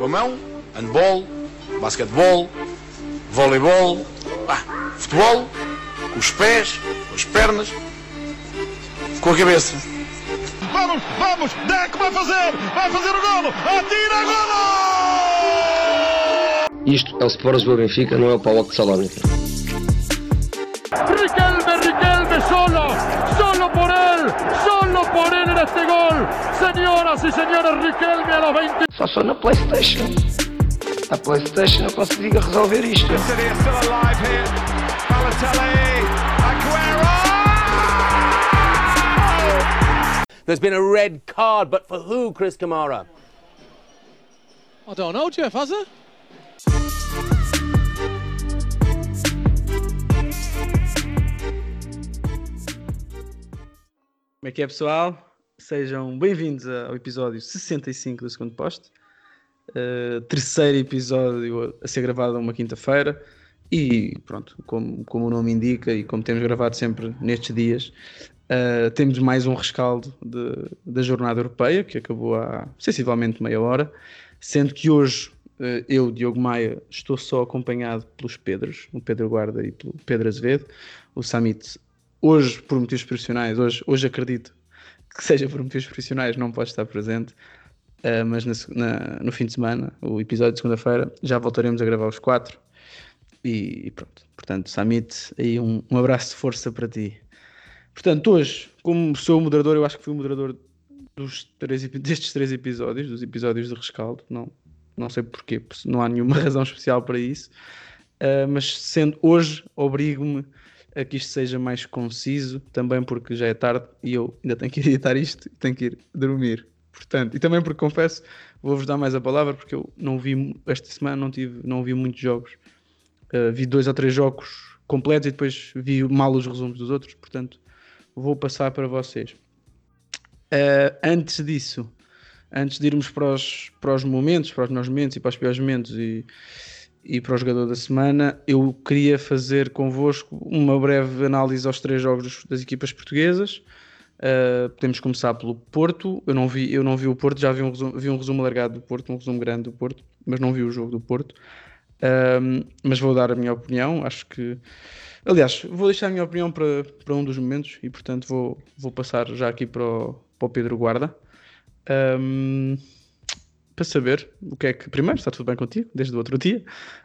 Com a mão, handball, basquetebol, voleibol, ah, futebol, com os pés, com as pernas, com a cabeça. Vamos, vamos, Deco vai fazer, vai fazer o golo, atira golo! Isto é o Sport Lisboa Benfica, não é o Paulo de Salónica. Riquelme, Riquelme, solo, solo por él, solo por él en este gol. Y señores, Riquelme a los 20. Só sou na Playstation. A Playstation eu consigo resolver isto. There's been a red card, but for who, Chris Kamara? I don't know, Jeff, has it? Como é que é, pessoal? Sejam bem-vindos ao episódio 65 do segundo posto. Uh, terceiro episódio a ser gravado uma quinta-feira. E pronto, como, como o nome indica e como temos gravado sempre nestes dias, uh, temos mais um rescaldo de, da jornada europeia, que acabou há sensivelmente meia hora, sendo que hoje uh, eu, Diogo Maia, estou só acompanhado pelos Pedros, o Pedro Guarda e pelo Pedro Azevedo. O Samit hoje, por motivos profissionais, hoje, hoje acredito que seja por motivos profissionais, não pode estar presente, uh, mas na, na, no fim de semana, o episódio de segunda-feira, já voltaremos a gravar os quatro. E, e pronto, portanto, Samit, aí um, um, abraço de força para ti. Portanto, hoje, como sou o moderador, eu acho que fui o moderador dos três, destes três episódios, dos episódios de rescaldo, não, não sei porquê, não há nenhuma razão especial para isso, uh, mas sendo hoje, obrigo-me a que isto seja mais conciso, também porque já é tarde e eu ainda tenho que editar isto e tenho que ir dormir. Portanto, e também porque confesso, vou-vos dar mais a palavra porque eu não vi esta semana não tive, não vi muitos jogos. Uh, vi dois ou três jogos completos e depois vi mal os resumos dos outros, portanto, vou passar para vocês. Uh, antes disso, antes de irmos para os, para os momentos, para os melhores momentos e para os piores momentos e, e para o jogador da semana, eu queria fazer convosco uma breve análise aos três jogos das equipas portuguesas. Uh, podemos começar pelo Porto. Eu não vi, eu não vi o Porto, já vi um, resumo, vi um resumo alargado do Porto, um resumo grande do Porto, mas não vi o jogo do Porto. Uh, mas vou dar a minha opinião. Acho que, aliás, vou deixar a minha opinião para, para um dos momentos e, portanto, vou, vou passar já aqui para o, para o Pedro Guarda. Um, para saber o que é que. Primeiro, está tudo bem contigo, desde o outro dia.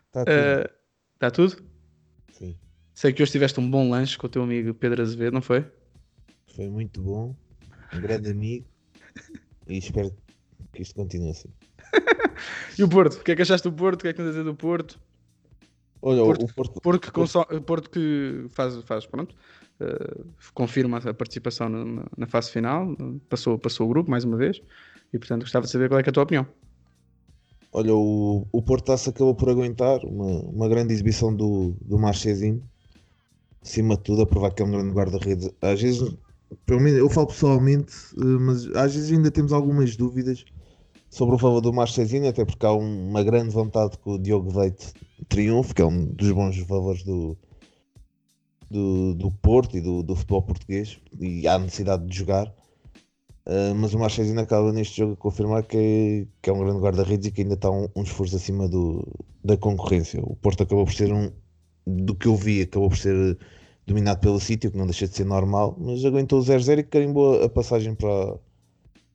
Está tudo. Uh, está tudo? Sim. Sei que hoje tiveste um bom lanche com o teu amigo Pedro Azevedo, não foi? Foi muito bom. Um grande amigo. e espero que isto continue assim. e o Porto? O que é que achaste do Porto? O que é que tens a dizer do Porto? Olha, Porto, o Porto. Porto que, consome, Porto que faz, faz pronto, uh, confirma a participação na, na, fase final, passou, passou o grupo mais uma vez, e portanto gostava de saber qual é, é a tua opinião. Olha, o, o Portaço acabou por aguentar uma, uma grande exibição do, do Marchezinho. Acima de tudo, a provar que é um grande guarda-redes. Às vezes, pelo menos eu falo pessoalmente, mas às vezes ainda temos algumas dúvidas sobre o favor do Marchezinho, até porque há uma grande vontade que o Diogo Leite triunfe, que é um dos bons valores do, do, do Porto e do, do futebol português, e há necessidade de jogar. Uh, mas o Marchezinho acaba neste jogo a confirmar que que é um grande guarda-redes e que ainda está um, um esforço acima do, da concorrência. O Porto acabou por ser um, do que eu vi, acabou por ser dominado pelo sítio, que não deixa de ser normal, mas aguentou o 0-0 e carimbou a passagem para,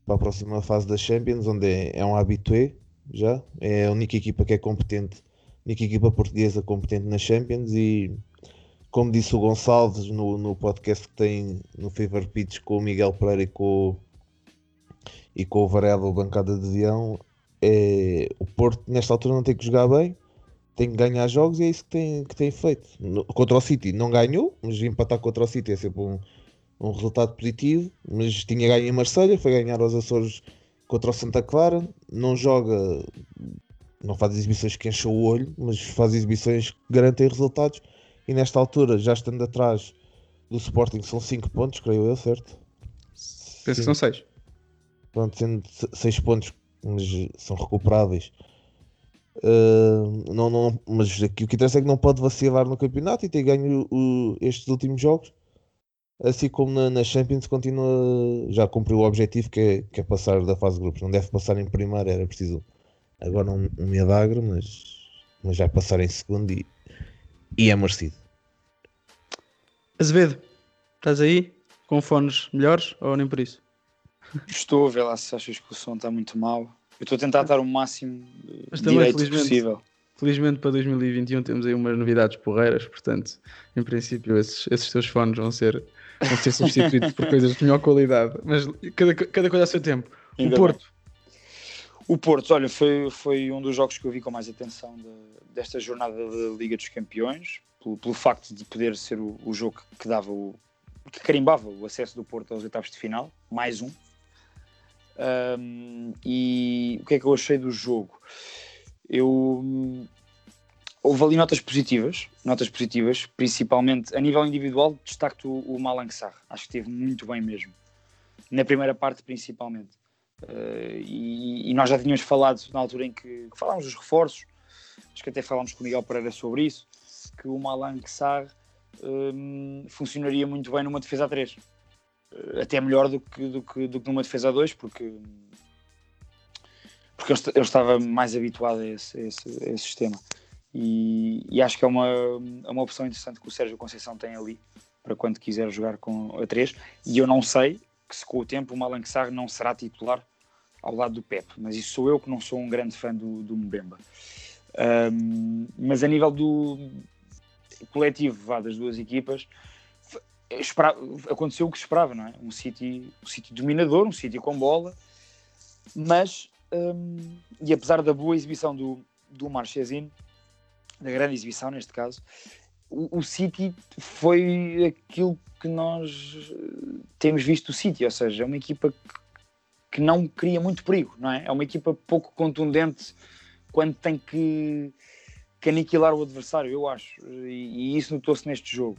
para a próxima fase da Champions, onde é, é um habitué já, é a única equipa que é competente, a única equipa portuguesa competente na Champions e como disse o Gonçalves no, no podcast que tem no Fever Pitch com o Miguel Pereira e com o e com o Varela bancada de avião, é, o Porto nesta altura não tem que jogar bem, tem que ganhar jogos e é isso que tem, que tem feito. No, contra o City não ganhou, mas empatar contra o City é sempre um, um resultado positivo, mas tinha ganho em Marselha, foi ganhar aos Açores contra o Santa Clara, não joga, não faz exibições que enchem o olho, mas faz exibições que garantem resultados e nesta altura, já estando atrás do Sporting, são 5 pontos, creio eu, certo? Penso que são 6 pronto, sendo 6 pontos, mas são recuperáveis. Uh, não, não, mas aqui o que interessa é que não pode vacilar no campeonato e ter ganho o, estes últimos jogos. Assim como na, na, Champions continua, já cumpriu o objetivo que é, que é passar da fase de grupos. Não deve passar em primeiro, era preciso agora um, um milagre, mas, mas vai passar em segundo e, e é merecido. Azevedo, estás aí? Com fones melhores ou nem por isso? Estou a ver lá se achas que o som está muito mau. Eu estou a tentar estar o máximo Mas também, direito felizmente, possível. Felizmente para 2021 temos aí umas novidades porreiras, portanto, em princípio, esses, esses teus fones vão ser, vão ser substituídos por coisas de melhor qualidade. Mas cada, cada coisa a seu tempo. Ainda o Porto, O Porto, olha, foi, foi um dos jogos que eu vi com mais atenção de- desta jornada da Liga dos Campeões, pelo, pelo facto de poder ser o, o jogo que dava o que carimbava o acesso do Porto aos oitavos de final, mais um. Ahm, e o que é que eu achei do jogo? Eu houve ali notas positivas, notas positivas, principalmente a nível individual, destaco o, o Malang Sarr, acho que esteve muito bem mesmo, na primeira parte principalmente. Uh, e, e nós já tínhamos falado na altura em que, que falámos dos reforços, acho que até falámos com o Miguel Pereira sobre isso, que o Malang Sarr um, funcionaria muito bem numa defesa a 3. Até melhor do que, do, que, do que numa defesa a 2, porque, porque eu estava mais habituado a esse, a esse, a esse sistema. E, e acho que é uma, é uma opção interessante que o Sérgio Conceição tem ali para quando quiser jogar com a 3. E eu não sei que se com o tempo o Malang Sarr não será titular ao lado do Pep, mas isso sou eu que não sou um grande fã do, do Mbemba. Um, mas a nível do coletivo vá, das duas equipas, aconteceu o que esperava, não é? Um City, um City dominador, um City com bola, mas um, e apesar da boa exibição do, do Marchesino, da grande exibição neste caso, o, o City foi aquilo que nós eh, temos visto do City, ou seja, é uma equipa que, que não cria muito perigo, não é? É uma equipa pouco contundente quando tem que, que aniquilar o adversário, eu acho, e, e isso notou-se neste jogo.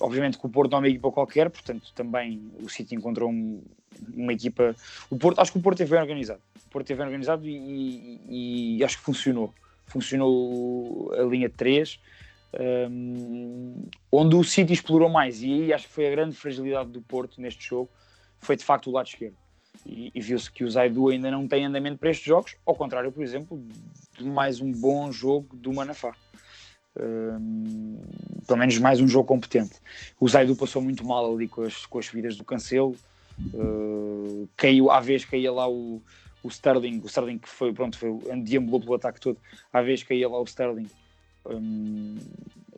Obviamente que o Porto não é uma equipa qualquer, portanto também o City encontrou um- uma equipa. O Porto, acho que o Porto esteve bem organizado. O Porto esteve bem organizado e, e- e acho que funcionou. Funcionou a linha de 3, hum, onde o City explorou mais, e aí acho que foi a grande fragilidade do Porto neste jogo, foi de facto o lado esquerdo. E, e viu-se que o Zaidu ainda não tem andamento para estes jogos, ao contrário, por exemplo, de mais um bom jogo do Manafá. Hum, pelo menos mais um jogo competente. O Zaidu passou muito mal ali com as, com as subidas do Cancelo. Uh, caiu, à vez caía lá o, o Sterling, o Sterling que foi, pronto, foi, deambulou pelo ataque todo, à vez caía lá o Sterling hum,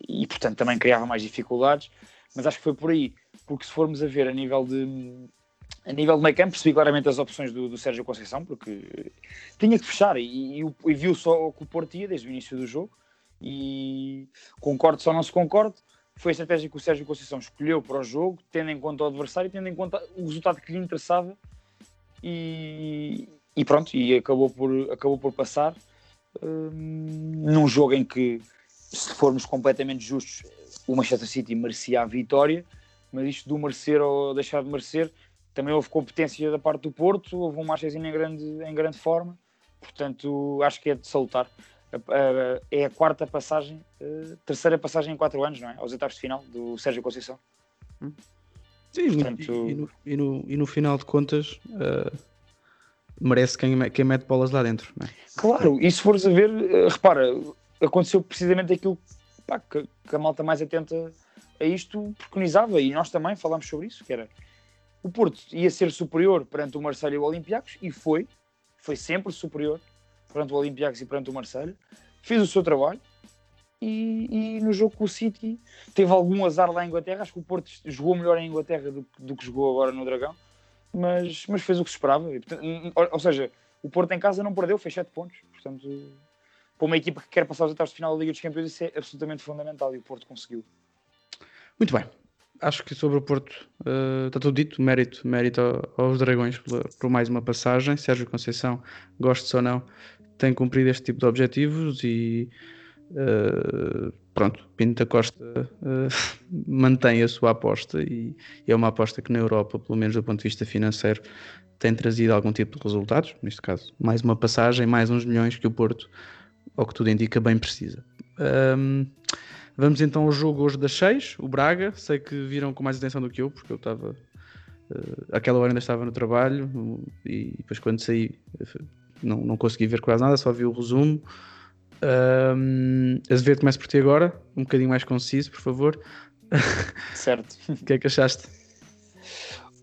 e portanto também criava mais dificuldades, mas acho que foi por aí, porque se formos a ver a nível de a nível de meio campo, percebi claramente as opções do, do Sérgio Conceição, porque tinha que fechar e, e, e viu só o que o Porto ia desde o início do jogo e concordo só não se concordo. Foi a estratégia que o Sérgio Conceição escolheu para o jogo, tendo em conta o adversário, tendo em conta o resultado que lhe interessava. E, e pronto, e acabou por, acabou por passar. Hum, num jogo em que, se formos completamente justos, o Manchester City merecia a vitória, mas isto do merecer ou deixar de merecer, também houve competência da parte do Porto, houve um Marchezinho em grande, em grande forma, portanto acho que é de salutar. A- É a quarta passagem, eh, terceira passagem em quatro anos, não é? Aos oitavos de final do Sérgio Conceição. Sim, Portanto- e, e no, e, no, e no final de contas, eh, merece quem, quem mete bolas lá dentro. Não é? Claro, e se fores a ver, eh, repara, aconteceu precisamente aquilo pá, que, que a malta mais atenta a isto preconizava, e nós também falámos sobre isso, que era o Porto ia ser superior perante o Marcelo e o Olympiacos, e foi, foi sempre superior perante o Olympiacos e perante o Marcelo, fez o seu trabalho, e, e no jogo com o City teve algum azar lá em Inglaterra, acho que o Porto jogou melhor em Inglaterra do, do que jogou agora no Dragão, mas, mas fez o que se esperava, e, portanto, ou, ou seja, o Porto em casa não perdeu, fez 7 pontos, portanto para uma equipa que quer passar os oitavos de final da Liga dos Campeões, isso é absolutamente fundamental e o Porto conseguiu. Muito bem. Acho que sobre o Porto eh, está tudo dito. Mérito, mérito ao- aos Dragões por, por mais uma passagem. Sérgio Conceição, goste ou não, tem cumprido este tipo de objetivos e eh, pronto, Pinto da Costa eh, mantém a sua aposta e é uma aposta que na Europa, pelo menos do ponto de vista financeiro, tem trazido algum tipo de resultados. Neste caso, mais uma passagem, mais uns milhões que o Porto, ao que tudo indica, bem precisa. Ahm, Vamos então ao jogo hoje das 6, o Braga. Sei que viram com mais atenção do que eu, porque eu estava. eh, aquela hora ainda estava no trabalho uh, e depois quando saí eh, não, não consegui ver quase nada, só vi o resumo. Um, Azevedo, começo por ti agora, um bocadinho mais conciso, por favor. Certo. O que é que achaste?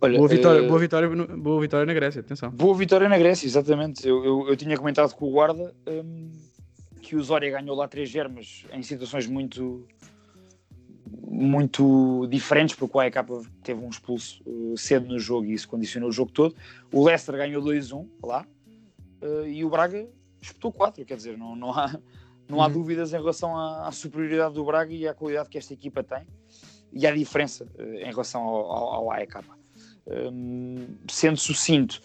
Olha, boa, vitória, eh, boa, vitória, boa vitória na Grécia, atenção. Boa vitória na Grécia, exatamente. Eu, eu, eu tinha comentado com o guarda hum, que o Zória ganhou lá 3 germas em situações muito muito diferentes, porque o AEK teve um expulso eh, cedo no jogo e isso condicionou o jogo todo. O Leicester ganhou 2-1 lá eh, e o Braga espetou 4, quer dizer, não, não há, não há Uhum. dúvidas em relação à, à superioridade do Braga e à qualidade que esta equipa tem e à diferença eh, em relação ao, ao, ao AEK. Hum, sendo sucinto,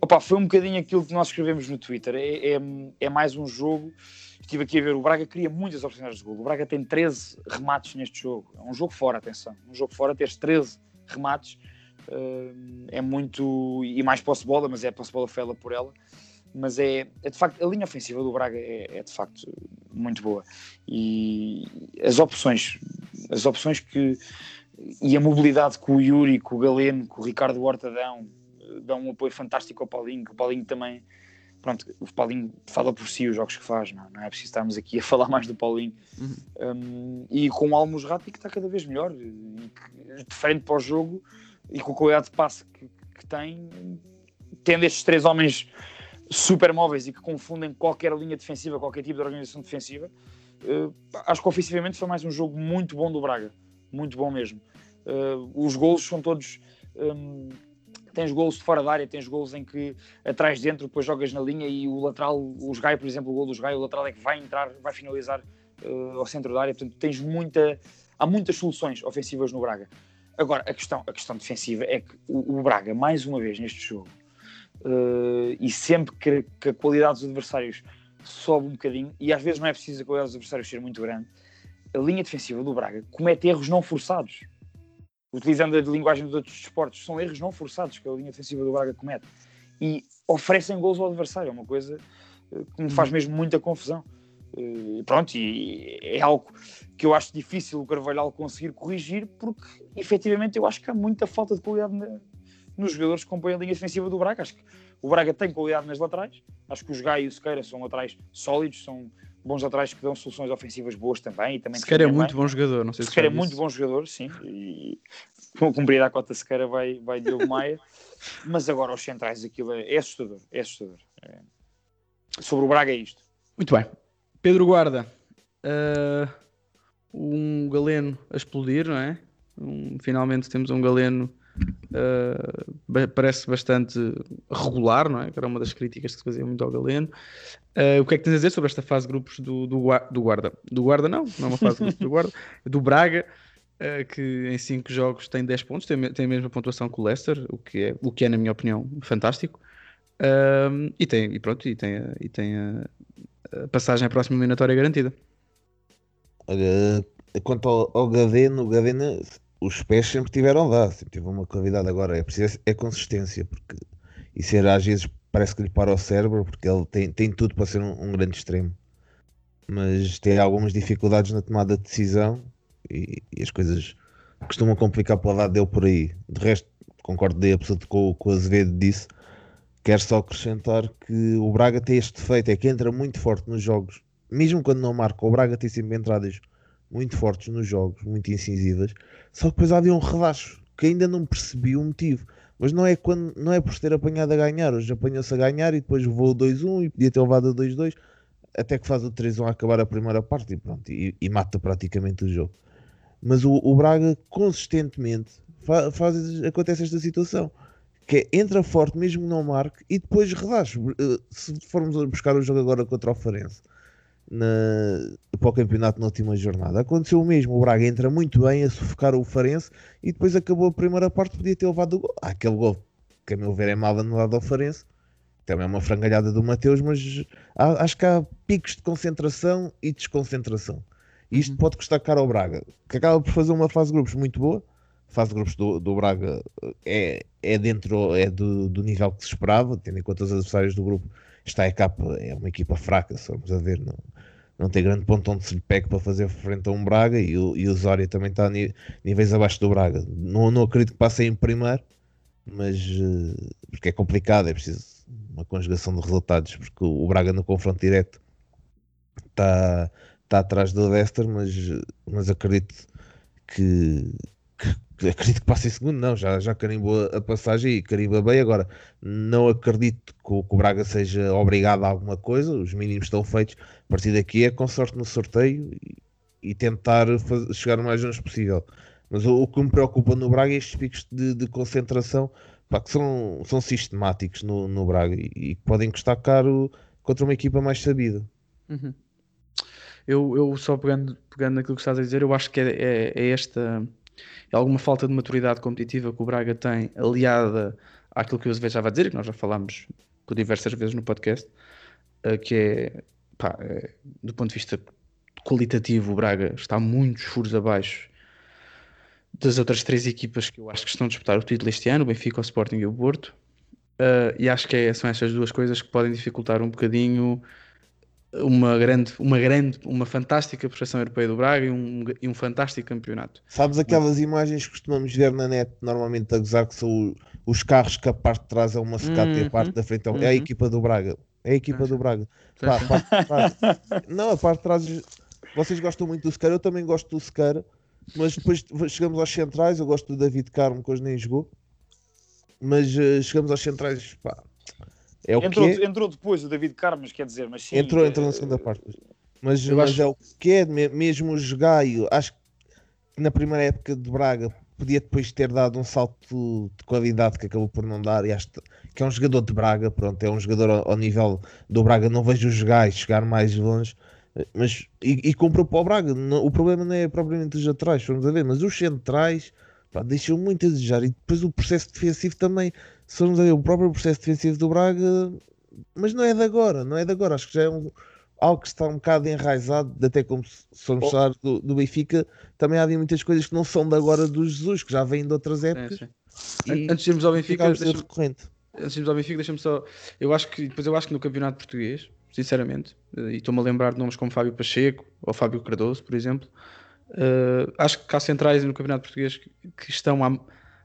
opa, foi um bocadinho aquilo que nós escrevemos no Twitter. É, é, é mais um jogo. Estive aqui a ver, o Braga cria muitas oportunidades de gol. O Braga tem 13 remates neste jogo. É um jogo fora, atenção. Um jogo fora, teres 13 remates hum, é muito. E mais posse bola, mas é posse bola fela por ela. Mas é, é de facto, a linha ofensiva do Braga é, é de facto muito boa. E as opções, as opções que. E a mobilidade que o Yuri, que o Galeno, que o Ricardo Horta dão, eh, dão um apoio fantástico ao Paulinho, que o Paulinho também. Pronto, o Paulinho fala por si os jogos que faz, não, não é preciso estarmos aqui a falar mais do Paulinho. Um, e com o Almos Rati que está cada vez melhor, e de frente para o jogo e com a qualidade de passe que, que tem, tendo estes três homens super móveis e que confundem qualquer linha defensiva, qualquer tipo de organização defensiva, eh, acho que ofensivamente foi mais um jogo muito bom do Braga, muito bom mesmo. Eh, os golos são todos. hum, tens golos de fora da área, tens golos em que atrás dentro depois jogas na linha e o lateral, os Gai, por exemplo, o gol dos Gai, o lateral é que vai entrar, vai finalizar eh, ao centro da área, portanto tens muita, há muitas soluções ofensivas no Braga. Agora, a questão, a questão defensiva é que o, o Braga, mais uma vez neste jogo, eh, e sempre que, que a qualidade dos adversários sobe um bocadinho, e às vezes não é preciso a qualidade dos adversários ser muito grande, a linha defensiva do Braga comete erros não forçados. Utilizando a linguagem dos outros desportos, são erros não forçados que a linha defensiva do Braga comete. E oferecem gols ao adversário, é uma coisa eh, que me faz mesmo muita confusão. Eh, pronto, e é algo que eu acho difícil o Carvalhal conseguir corrigir, porque efetivamente eu acho que há muita falta de qualidade na- nos jogadores que compõem a linha defensiva do Braga. Acho que o Braga tem qualidade nas laterais, acho que os Gai e o Sequeira são laterais sólidos, são bons laterais que dão soluções ofensivas boas também. E também Sequer é muito bem. bom jogador, não sei se Sequeira é muito bom jogador, sim. E cumprir a cota Sequeira vai, vai Diogo Maia. Mas agora os centrais, aquilo é, é assustador. É assustador. É. Sobre o Braga é isto. Muito bem. Pedro Guarda, ah, um galeno a explodir, não é? Um- finalmente temos um galeno, ba- parece bastante regular, não é? Que era uma das críticas que se fazia muito ao galeno. Ah, o que é que tens a dizer sobre esta fase de grupos do, do, do Guarda? Do Guarda não, não é uma fase de grupos do Guarda, do Braga. ah, que em 5 jogos tem 10 pontos, tem, tem a mesma pontuação que o Leicester, o que é, o que é na minha opinião, fantástico. Ah, e tem, e pronto, e tem, e tem a, a passagem à próxima eliminatória garantida. Olha, quanto ao, ao Gadeno, o Gadeno, os pés sempre tiveram lá, sempre teve uma qualidade. Agora é preciso é consistência, porque isso era, às vezes parece que lhe para o cérebro, porque ele tem, tem tudo para ser um, um grande extremo, mas tem algumas dificuldades na tomada de decisão e, e as coisas costumam complicar para o lado dele por aí. De resto, concordo de absoluto com, com o Azevedo disse. Quero só acrescentar que o Braga tem este defeito, é que entra muito forte nos jogos, mesmo quando não marca, o Braga tem sempre entradas muito fortes nos jogos, muito incisivas, só que depois havia um relaxo, que ainda não percebi o motivo. Mas não é, quando, não é por ter apanhado a ganhar, hoje apanhou-se a ganhar e depois levou o 2-1 e podia ter levado o 2-2, até que faz o 3-1 a acabar a primeira parte e pronto, e, e mata praticamente o jogo. Mas o, o Braga consistentemente fa- faz, acontece esta situação que é, entra forte mesmo não marque e depois relaxa. Eh, Se formos a buscar o jogo agora contra o Farense na, para o campeonato na última jornada, aconteceu o mesmo. O Braga entra muito bem a sufocar o Farense e depois acabou a primeira parte, podia ter levado o gol. Há aquele gol que, a meu ver, é mal anulado ao Farense. Também é uma frangalhada do Mateus, mas há- acho que há picos de concentração e desconcentração. E isto pode custar caro ao Braga, que acaba por fazer uma fase de grupos muito boa. A fase de grupos do, do Braga é, é dentro é do, do nível que se esperava, tendo em conta os adversários do grupo. Está a capa, é uma equipa fraca, se vamos a ver, não, não tem grande ponto onde se lhe pegue para fazer frente a um Braga e o, e o Zória também está a níveis abaixo do Braga. Não, não acredito que passem em primeiro, mas eh, porque é complicado, é preciso uma conjugação de resultados, porque o Braga no confronto direto está tá atrás do Leicester, mas, mas acredito que- acredito que passe em segundo, não, já, já carimbou a passagem e carimba bem. Agora, não acredito que o, que o Braga seja obrigado a alguma coisa, os mínimos estão feitos. A partir daqui é com sorte no sorteio e, e tentar faz- chegar o mais longe possível. Mas o, o que me preocupa no Braga é estes picos de, de concentração pá, que são, são sistemáticos no, no Braga e, que podem custar caro contra uma equipa mais sabida. Uhum. Eu, eu só pegando, pegando naquilo que estás a dizer, eu acho que é, é- é esta alguma falta de maturidade competitiva que o Braga tem, aliada àquilo que o Azevedo já vai dizer, que nós já falámos por diversas vezes no podcast, eh, que é, pá, é, do ponto de vista qualitativo, o Braga está muitos furos abaixo das outras três equipas que eu acho que estão a disputar o título este ano, o Benfica, o Sporting e o Porto. Eh, e acho que é- são estas duas coisas que podem dificultar um bocadinho uma grande, uma grande, uma fantástica prestação europeia do Braga e um, e um fantástico campeonato. Sabes aquelas imagens que costumamos ver na net, normalmente a gozar, que são os carros que a parte de trás é uma secata e a Uhum, parte da frente é, um- é a uhum. equipa do Braga. É a equipa do. Braga. Pá, a sim. parte de trás- Não, a parte de trás. Vocês gostam muito do Sequeira, eu também gosto do Sequeira, mas depois chegamos aos centrais. Eu gosto do David Carmo, que hoje nem jogou, mas eh, chegamos aos centrais. Pá, é o entrou, que é. entrou depois o David Carmas, quer dizer, mas sim. Entrou, eh, entrou na segunda parte. Mas, mas acho- é o que é, me- mesmo o Jogaio, acho que na primeira época de Braga podia depois ter dado um salto de qualidade que acabou por não dar. E acho que é um jogador de Braga, pronto, é um jogador ao, ao nível do Braga. Não vejo o Jogaio chegar mais longe, mas e, e comprou para o Braga. Não- o problema não é propriamente os atrás, vamos a ver, mas os centrais pá, deixam muito a desejar. E depois o processo defensivo também, se formos a ver, o próprio processo defensivo do Braga mas não é de agora, não é de agora. Acho que já é um- algo que está um bocado enraizado, até como se formos Oh. falar do, do Benfica, também há ali muitas coisas que não são de agora do Jesus, que já vêm de outras épocas. E Antes de irmos ao Benfica, antes de irmos ao Benfica, deixa-me só. Eu acho que depois eu acho que no campeonato português, sinceramente, eh, e estou-me a lembrar de nomes como Fábio Pacheco ou Fábio Cardoso, por exemplo. Eh, acho que há centrais no campeonato português que, que estão à,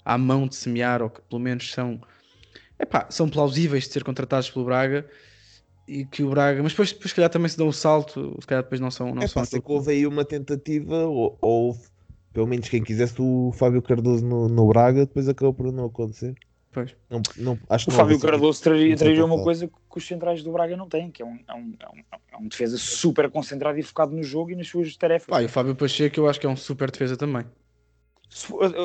à mão de semear, ou que pelo menos são, epá, são plausíveis de ser contratados pelo Braga e que o Braga, mas depois, depois se calhar também se dão o salto, se calhar depois não são, não É são pá, sei aquilo que houve aí uma tentativa, ou, ou houve, pelo menos quem quisesse o Fábio Cardoso no, no Braga, depois acabou por não acontecer. Pois. Não, não, acho que O não Fábio Cardoso traria, traria uma coisa que os centrais do Braga não têm, que é um, é um, é um, é um defesa super concentrado e focado no jogo e nas suas tarefas. Pá, e o Fábio Pacheco eu acho que é um super defesa também.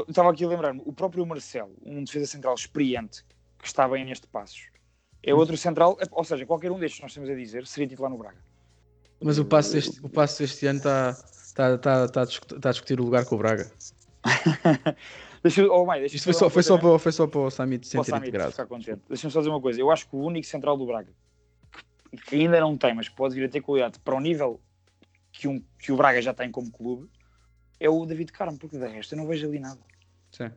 Estava aqui a lembrar-me, o próprio Marcelo, um defesa central experiente, que está bem neste passos, é outro central, é- ou seja, qualquer um destes que nós estamos a dizer seria titular no Braga. Mas o passo deste, o passo deste ano está tá, tá, tá tá a discutir o lugar com o Braga. Deixa, oh, mãe, deixa Isto foi só, foi, só para, foi só para o Samit se sentir integrado. Deixa-me só dizer uma coisa. Eu acho que o único central do Braga que, que ainda não tem, mas que pode vir a ter qualidade para o nível que, um, que o Braga já tem como clube é o David Carmo, porque de resto eu não vejo ali nada. Sim.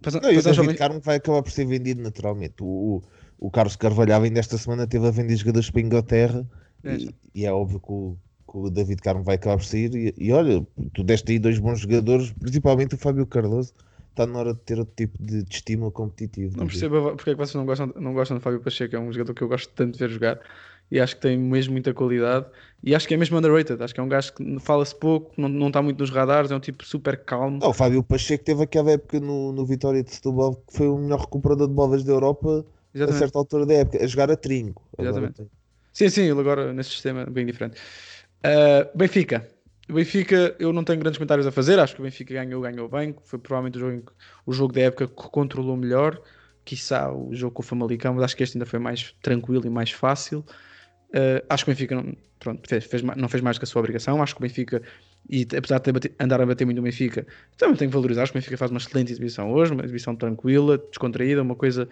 Pas- Não, e o David Carmo vai acabar por ser vendido naturalmente. O, o, o Carlos Carvalhal ainda esta semana teve a vender jogadores para a Inglaterra É, e, e é óbvio que o, que o David Carmo vai acabar por sair. E, e olha, tu deste aí dois bons jogadores, principalmente o Fábio Cardoso. Está na hora de ter outro tipo de, de estímulo competitivo. Não percebo porque é que vocês não gostam, não gostam de Fábio Pacheco, é um jogador que eu gosto tanto de ver jogar e acho que tem mesmo muita qualidade e acho que é mesmo underrated, acho que é um gajo que fala-se pouco, não, não está muito nos radares, é um tipo super calmo. Não, o Fábio Pacheco teve aquela época no, no Vitória de Setúbal que foi o melhor recuperador de bolas da Europa a Exatamente. certa altura da época, a jogar a trinco. Exatamente. Sim, sim, ele agora nesse sistema é bem diferente. Uh, Benfica. Benfica, eu não tenho grandes comentários a fazer. Acho que o Benfica ganhou, ganhou bem. Foi provavelmente o jogo, o jogo da época que controlou melhor. Quiçá o jogo com o Famalicão, mas acho que este ainda foi mais tranquilo e mais fácil. Uh, acho que o Benfica não, pronto, fez, fez não fez mais do que a sua obrigação. Acho que o Benfica, e apesar de ter bate- andar a bater muito o Benfica, também tenho que valorizar. Acho que o Benfica faz uma excelente exibição hoje, uma exibição tranquila, descontraída, uma coisa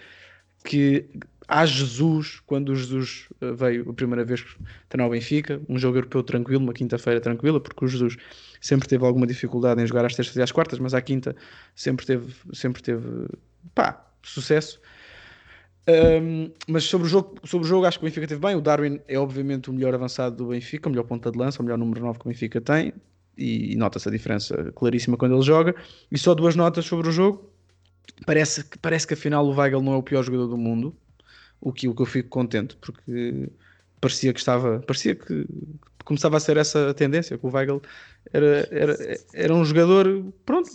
que há Jesus, quando Jesus eh, veio a primeira vez treinar o Benfica, um jogo europeu tranquilo, uma quinta-feira tranquila, porque o Jesus sempre teve alguma dificuldade em jogar às terças e às quartas, mas à quinta sempre teve, sempre teve pá, sucesso. Um, mas sobre o, jogo, sobre o jogo, acho que o Benfica teve bem. O Darwin é obviamente o melhor avançado do Benfica, o melhor ponta de lança, o melhor número 9 que o Benfica tem, e, e nota-se a diferença claríssima quando ele joga. E só duas notas sobre o jogo. Parece que, parece que afinal o Weigl não é o pior jogador do mundo. O que, o que eu fico contente, porque parecia que estava, parecia que começava a ser essa a tendência, que o Weigl era, era, era um jogador, pronto,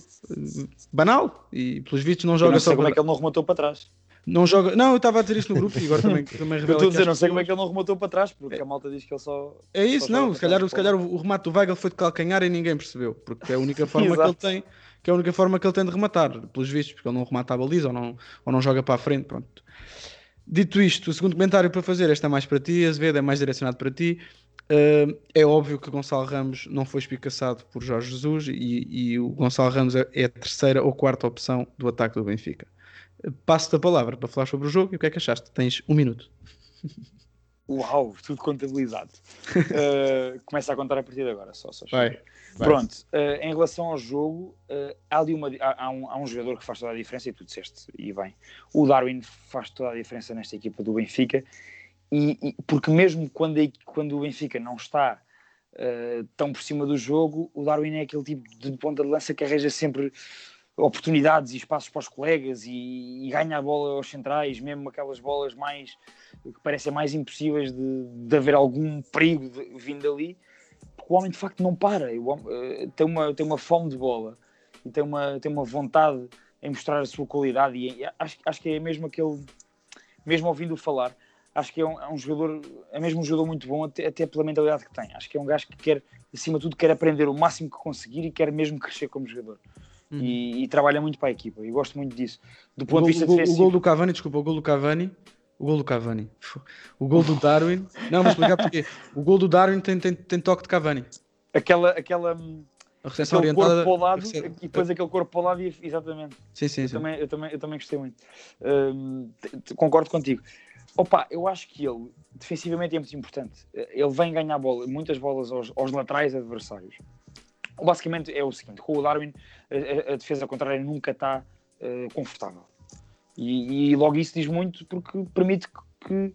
banal, e pelos vistos não joga eu não sei só como é que ele não rematou para trás. não joga. Não, eu estava a dizer isto no grupo e agora também, também Eu revela estou a dizer, não sei como é que ele não rematou para trás, porque a malta diz que ele só. É isso, só não. Se calhar, se calhar o, o remate do Weigl foi de calcanhar e ninguém percebeu, porque é a única forma que ele tem, que é a única forma que ele tem de rematar, pelos vistos, porque ele não remata a baliza ou não, ou não joga para a frente. Pronto. Dito isto, o segundo comentário para fazer, este é mais para ti, Azevedo, é mais direcionado para ti. Uh, é óbvio que Gonçalo Ramos não foi espicaçado por Jorge Jesus e, e o Gonçalo Ramos é, é a terceira ou quarta opção do ataque do Benfica. Passo-te a palavra para falar sobre o jogo e o que é que achaste? Tens um minuto. Uau, tudo contabilizado. Uh, começa a contar a partir de agora, só. só Vai, Pronto, uh, em relação ao jogo, uh, há, ali uma, há, há um, há um jogador que faz toda a diferença, e tu disseste, e bem, o Darwin faz toda a diferença nesta equipa do Benfica, e, e- porque mesmo quando, quando o Benfica não está uh, tão por cima do jogo, o Darwin é aquele tipo de ponta de lança que arranja sempre oportunidades e espaços para os colegas e, e ganha a bola aos centrais, mesmo aquelas bolas mais que parecem mais impossíveis de, de haver algum perigo de- vindo dali, porque o homem de facto não para, o homem, eh, tem, uma, tem uma fome de bola e tem uma, tem uma vontade em mostrar a sua qualidade e, acho, acho que é mesmo aquele, mesmo ouvindo falar, acho que é um, é um jogador, é mesmo um jogador muito bom até, até pela mentalidade que tem, acho que é um gajo que quer, acima de tudo, quer aprender o máximo que conseguir e quer mesmo crescer como jogador. E, e trabalha muito para a equipa e gosto muito disso. Do O ponto gol, de vista o gol- o defensivo, gol do Cavani, desculpa, o gol do Cavani. O gol do Cavani. O gol do Darwin. Não, vou explicar porquê. O gol do Darwin tem, tem, tem toque de Cavani. aquela, aquela, hum, A recepção aquele orientada. corpo para o lado recebe- e depois aquele corpo para o lado e exatamente. Sim, sim, Eu sim. também, eu, também, eu também gostei muito. Hum, concordo contigo. Opa, eu acho que ele defensivamente é muito importante. Ele vem ganhar bola, muitas bolas aos, aos laterais adversários. Basicamente é o seguinte: com o Darwin, a, a- defesa contrária nunca está eh, confortável. E, e logo isso diz muito porque permite que,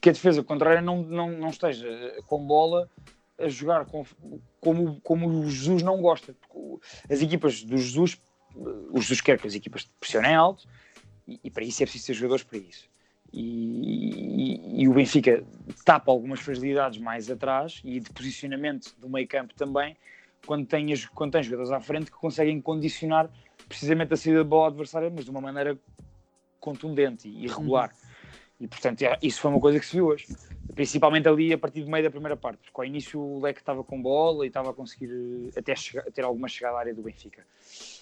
que a defesa contrária não, não, não esteja com bola a jogar com, como, como o Jesus não gosta. As equipas do Jesus, o Jesus quer que as equipas pressionem alto e, e para isso é preciso ter jogadores para isso. E, e- e o Benfica tapa algumas fragilidades mais atrás e de posicionamento do meio campo também, quando tem, quando tem jogadores à frente que conseguem condicionar precisamente a saída da bola adversária, mas de uma maneira contundente e irregular. E portanto, é- isso foi uma coisa que se viu hoje. Principalmente ali a partir do meio da primeira parte, porque ao início o Leque estava com bola e estava a conseguir eh, até chegar- ter alguma chegada à área do Benfica.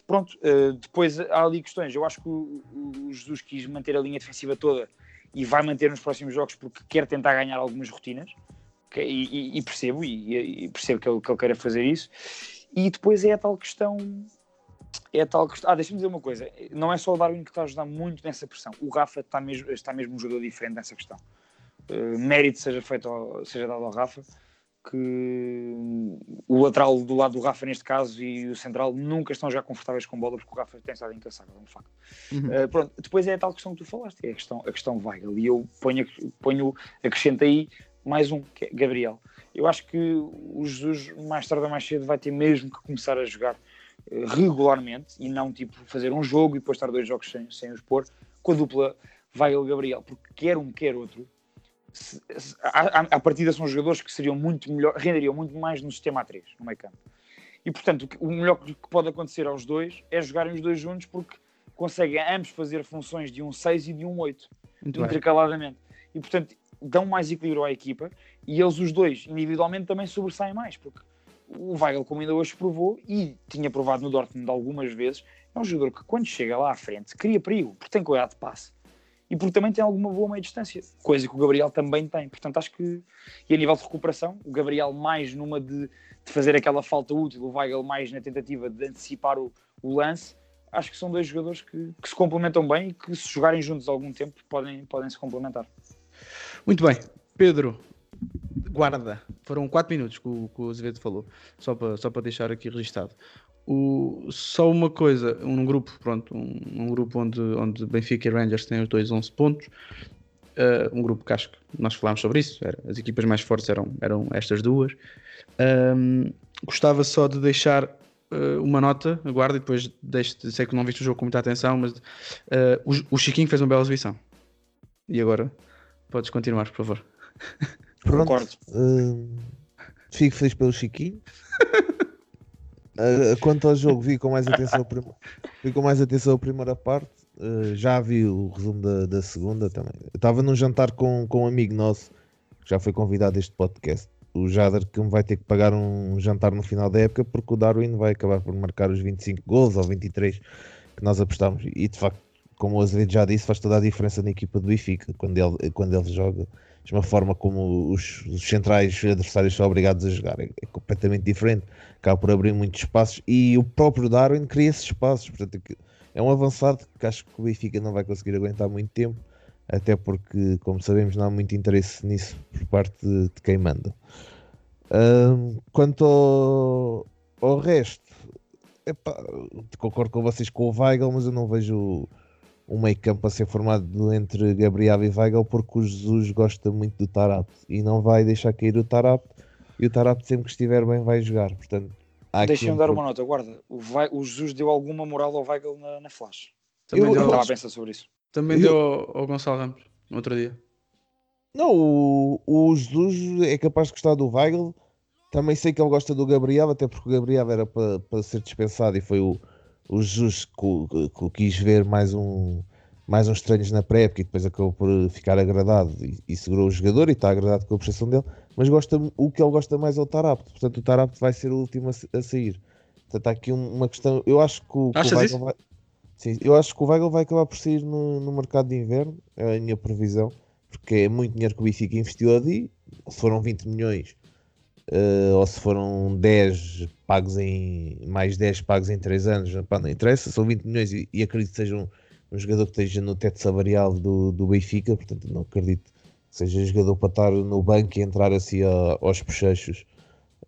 Pronto, eh, depois há ali questões. Eu acho que o, Jesus quis manter a linha defensiva toda e vai manter nos próximos jogos porque quer tentar ganhar algumas rotinas. E, e- e percebo, e, e percebo que ele, que ele queira fazer isso. E depois é a tal questão. É tal questão. Ah, deixa-me dizer uma coisa: não é só o Darwin que está a ajudar muito nessa pressão. O Rafa está mesmo, está mesmo um jogador diferente nessa questão. Uh, mérito seja feito ao- seja dado ao Rafa, que o lateral do lado do Rafa, neste caso, e o central nunca estão já confortáveis com bola, porque o Rafa tem estado incansável, é um facto. Uhum. Uh, pronto, depois é a tal questão que tu falaste, é a questão, a questão Weigl, e eu ponho, ponho, acrescento aí mais um, que é Gabriel. Eu acho que o Jesus, mais tarde ou mais cedo, vai ter mesmo que começar a jogar regularmente e não tipo fazer um jogo e depois estar dois jogos sem, sem os pôr, com a dupla Weigl-Gabriel, porque quer um, quer outro. Se, se, à, à- à partida são jogadores que seriam muito melhor, renderiam muito mais no sistema A3, no meio campo. E portanto, o, o melhor que pode acontecer aos dois é jogarem os dois juntos porque conseguem ambos fazer funções de um 6 e de um 8 Muito bem. intercaladamente. E portanto dão mais equilíbrio à equipa e eles os dois individualmente também sobressaem mais, porque o Weigl, como ainda hoje provou, e tinha provado no Dortmund algumas vezes, é um jogador que quando chega lá à frente cria perigo, porque tem qualidade de passe e porque também tem alguma boa meia distância, coisa que o Gabriel também tem. Portanto, acho que, e a nível de recuperação, o Gabriel mais numa de, de fazer aquela falta útil, o Weigl mais na tentativa de antecipar o, o lance, acho que são dois jogadores que, que se complementam bem e que se jogarem juntos algum tempo podem, podem se complementar. Muito bem. Pedro, guarda. Foram 4 minutos que o, que o Azevedo falou, só para só deixar aqui registado. O, só uma coisa, um grupo, pronto, um, um grupo onde, onde Benfica e Rangers têm os dois 11 pontos, eh, um grupo que acho que nós falámos sobre isso, era- as equipas mais fortes eram, eram estas duas. Ahm, gostava só de deixar eh, uma nota, aguardo e depois deixo, sei que não viste o jogo com muita atenção, mas eh, o, o Chiquinho fez uma bela exibição. E agora podes continuar, por favor. Pronto. Concordo. hum, fico feliz pelo Chiquinho. Uh, quanto ao jogo, vi com mais atenção vi com mais atenção a primeira parte. Uh, já vi o resumo da, da segunda também. Eu Estava num jantar com, com um amigo nosso que já foi convidado a este podcast. O Jader que me vai ter que pagar um jantar no final da época porque o Darwin vai acabar por marcar os 25 gols ou 23 que nós apostámos. E de facto, como o Azevedo já disse, faz toda a diferença na equipa do Benfica quando ele, quando ele joga. De uma forma como os, os centrais adversários são obrigados a jogar. É, é completamente diferente. Acaba por abrir muitos espaços e o próprio Darwin cria esses espaços. Portanto, é é um avançado que acho que o Benfica não vai conseguir aguentar muito tempo. Até porque, como sabemos, não há muito interesse nisso por parte de, de quem manda. Ahm, quanto ao, ao resto, epá, concordo com vocês com o Weigl, mas eu não vejo um meio campo a ser formado entre Gabriel e Weigl porque o Jesus gosta muito do Tarap e não vai deixar cair o Tarap e o Tarap sempre que estiver bem vai jogar. Portanto, Deixem-me um dar uma nota, guarda. O, Vai- o Jesus deu alguma moral ao Weigl na, na flash. Também Eu- deu, eu Estava a pensar sobre isso. também deu ao, ao Gonçalo Ramos no outro dia. Não, o, o Jesus é capaz de gostar do Weigl. Também sei que ele gosta do Gabriel, até porque o Gabriel era para para ser dispensado e foi o, o o quis ver mais, um, mais uns treinos na pré-época e depois acabou por ficar agradado e, e segurou o jogador e está agradado com a prestação dele. Mas gosta, o que ele gosta mais é o Tarapto, portanto o Tarapto vai ser o último a, a sair. Portanto, há aqui um- uma questão. Eu acho que o, que o Weigl vai. Sim, eu acho que o Weigl vai acabar por sair no, no mercado de inverno, é a minha previsão porque é muito dinheiro que o Benfica investiu ali. Foram 20 milhões eh, ou se foram 10 pagos em mais 10 pagos em 3 anos, pá, não interessa, são 20 milhões e, e acredito que seja um, um jogador que esteja no teto salarial do, do Benfica, portanto não acredito que seja jogador para estar no banco e entrar assim a- aos bochechos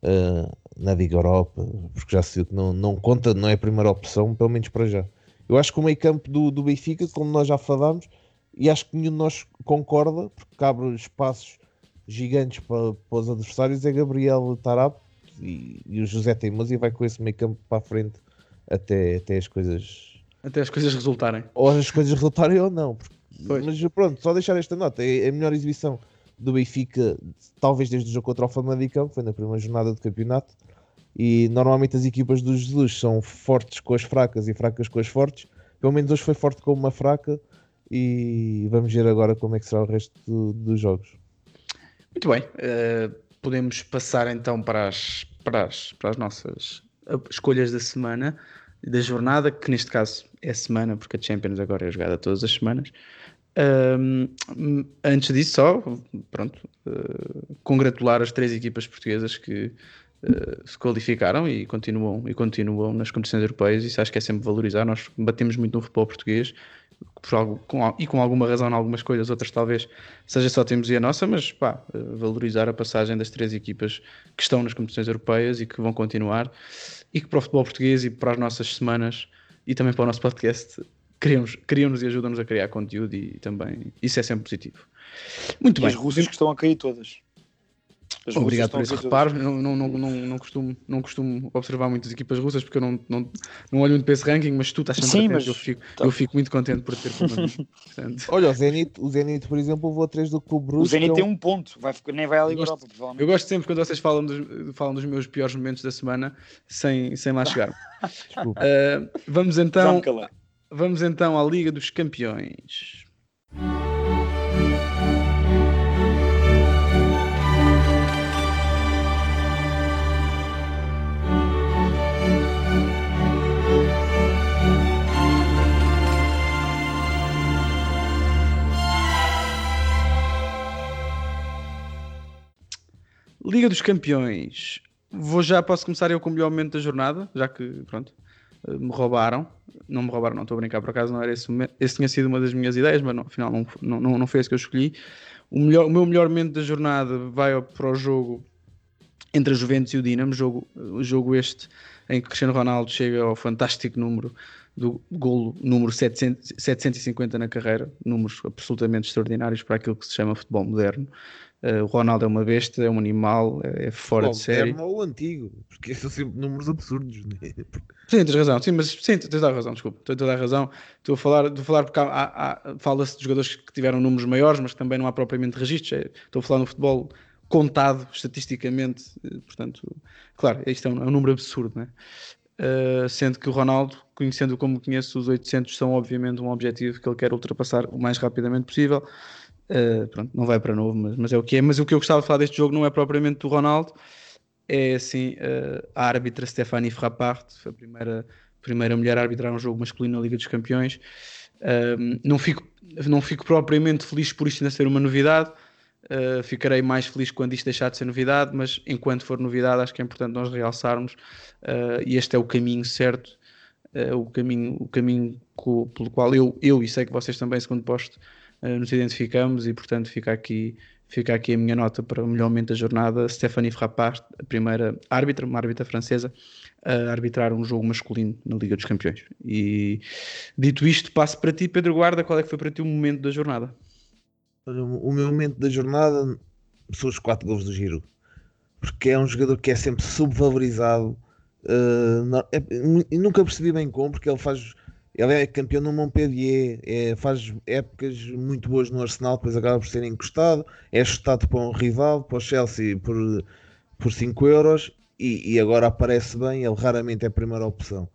eh, na Liga Europa, porque já se viu que não, não conta, não é a primeira opção, pelo menos para já. Eu acho que o meio campo do, do Benfica, como nós já falámos, e acho que nenhum de nós concorda, porque abre espaços gigantes para, para os adversários, é Gabriel Tarap e, e o José Teimoso e vai com esse meio campo para a frente até, até as coisas Até as coisas resultarem. ou as coisas resultarem ou não. porque- mas pronto, só deixar esta nota, é a melhor exibição do Benfica, talvez desde o jogo contra o Famalicão, foi na primeira jornada do campeonato, e normalmente as equipas do Jesus são fortes com as fracas e fracas com as fortes, pelo menos hoje foi forte com uma fraca, e vamos ver agora como é que será o resto do- dos jogos. Muito bem. eh, podemos passar então para as, para as, para as nossas eh, escolhas da semana, da jornada, que neste caso é semana, porque a Champions agora é jogada todas as semanas. Ahm, antes disso, só, pronto, eh, congratular as três equipas portuguesas que eh, se qualificaram e continuam, e continuam nas competições europeias. Isso acho que é sempre valorizar. Nós batemos muito no futebol português por algo- com e com alguma razão em algumas coisas, outras talvez seja só temos e a nossa, mas pá, eh, valorizar a passagem das três equipas que estão nas competições europeias e que vão continuar e que para o futebol português e para as nossas semanas e também para o nosso podcast criam-nos criam-nos e ajudam-nos a criar conteúdo e também isso é sempre positivo. Muito E bem. as russas que estão a cair todas. As Obrigado por esse reparo. Não, não, não, não, não, costumo, não costumo observar muitas equipas russas porque eu não, não, não olho muito para esse ranking, mas tu estás sempre Sim, mas- eu, fico, tá. eu fico muito contente por ter portanto, Olha, o Zenit, o Zenit por exemplo, levou atrás do Clube O Brusque. Zenit que tem é um ponto, vai, ficar- nem vai à Liga Europa, provavelmente. Eu gosto sempre quando vocês falam dos, falam dos meus piores momentos da semana sem, sem lá chegar. Desculpa. Uh, vamos então vamos então à Liga dos Campeões. Liga dos Campeões. Vou já, posso começar eu com o melhor momento da jornada, já que, pronto, eh, me roubaram. Não me roubaram, não estou a brincar, por acaso não era esse momento. Esse tinha sido uma das minhas ideias, mas não, afinal não, não, não, foi esse que eu escolhi. O, melhor, o meu melhor momento da jornada vai para o jogo entre a Juventus e o Dinamo, jogo, o jogo este em que Cristiano Ronaldo chega ao fantástico número do golo número 700, 750 na carreira, números absolutamente extraordinários para aquilo que se chama futebol moderno. Uh, o Ronaldo é uma besta, é um animal, é, é fora de série. Moderno ou antigo, porque são sempre números absurdos. Né? Sim, tens razão, sim, mas sim, tens toda a razão, desculpa, tens toda a razão. Estou a falar, estou a falar porque fala-se de jogadores que tiveram números maiores, mas também não há propriamente registros. É, estou a falar no futebol contado estatisticamente, eh, portanto, claro, isto é um, é um número absurdo, né? Uh, sendo que o Ronaldo, conhecendo como conheço, os 800 são obviamente um objetivo que ele quer ultrapassar o mais rapidamente possível. Uh, pronto, não vai para novo, mas, mas, é o que é. Mas o que eu gostava de falar deste jogo não é propriamente do Ronaldo, é assim uh, a árbitra Stephanie Frappart, a primeira, primeira mulher a arbitrar um jogo masculino na Liga dos Campeões. não, fico, não fico propriamente feliz por isto ainda ser uma novidade, Uh, ficarei mais feliz quando isto deixar de ser novidade, mas enquanto for novidade, acho que é importante nós realçarmos, uh, e este é o caminho certo, uh, o caminho, o caminho co, pelo qual eu, eu e sei que vocês também, segundo posto, nos identificamos, e portanto fica aqui, fica aqui a minha nota para o melhor momento da jornada. Stephanie Frappart, a primeira árbitra, uma árbitra francesa, a arbitrar um jogo masculino na Liga dos Campeões. E dito isto, passo para ti, Pedro Guarda, qual é que foi para ti o momento da jornada? O meu momento da jornada são os 4 gols do Giro, porque é um jogador que é sempre subvalorizado. Uh, é, nunca percebi bem como, porque ele faz. Ele é campeão no Montpellier, é, faz épocas muito boas no Arsenal, depois acaba por ser encostado, é chutado para um rival, para o Chelsea por, por 5 euros e, e, agora aparece bem, ele raramente é a primeira opção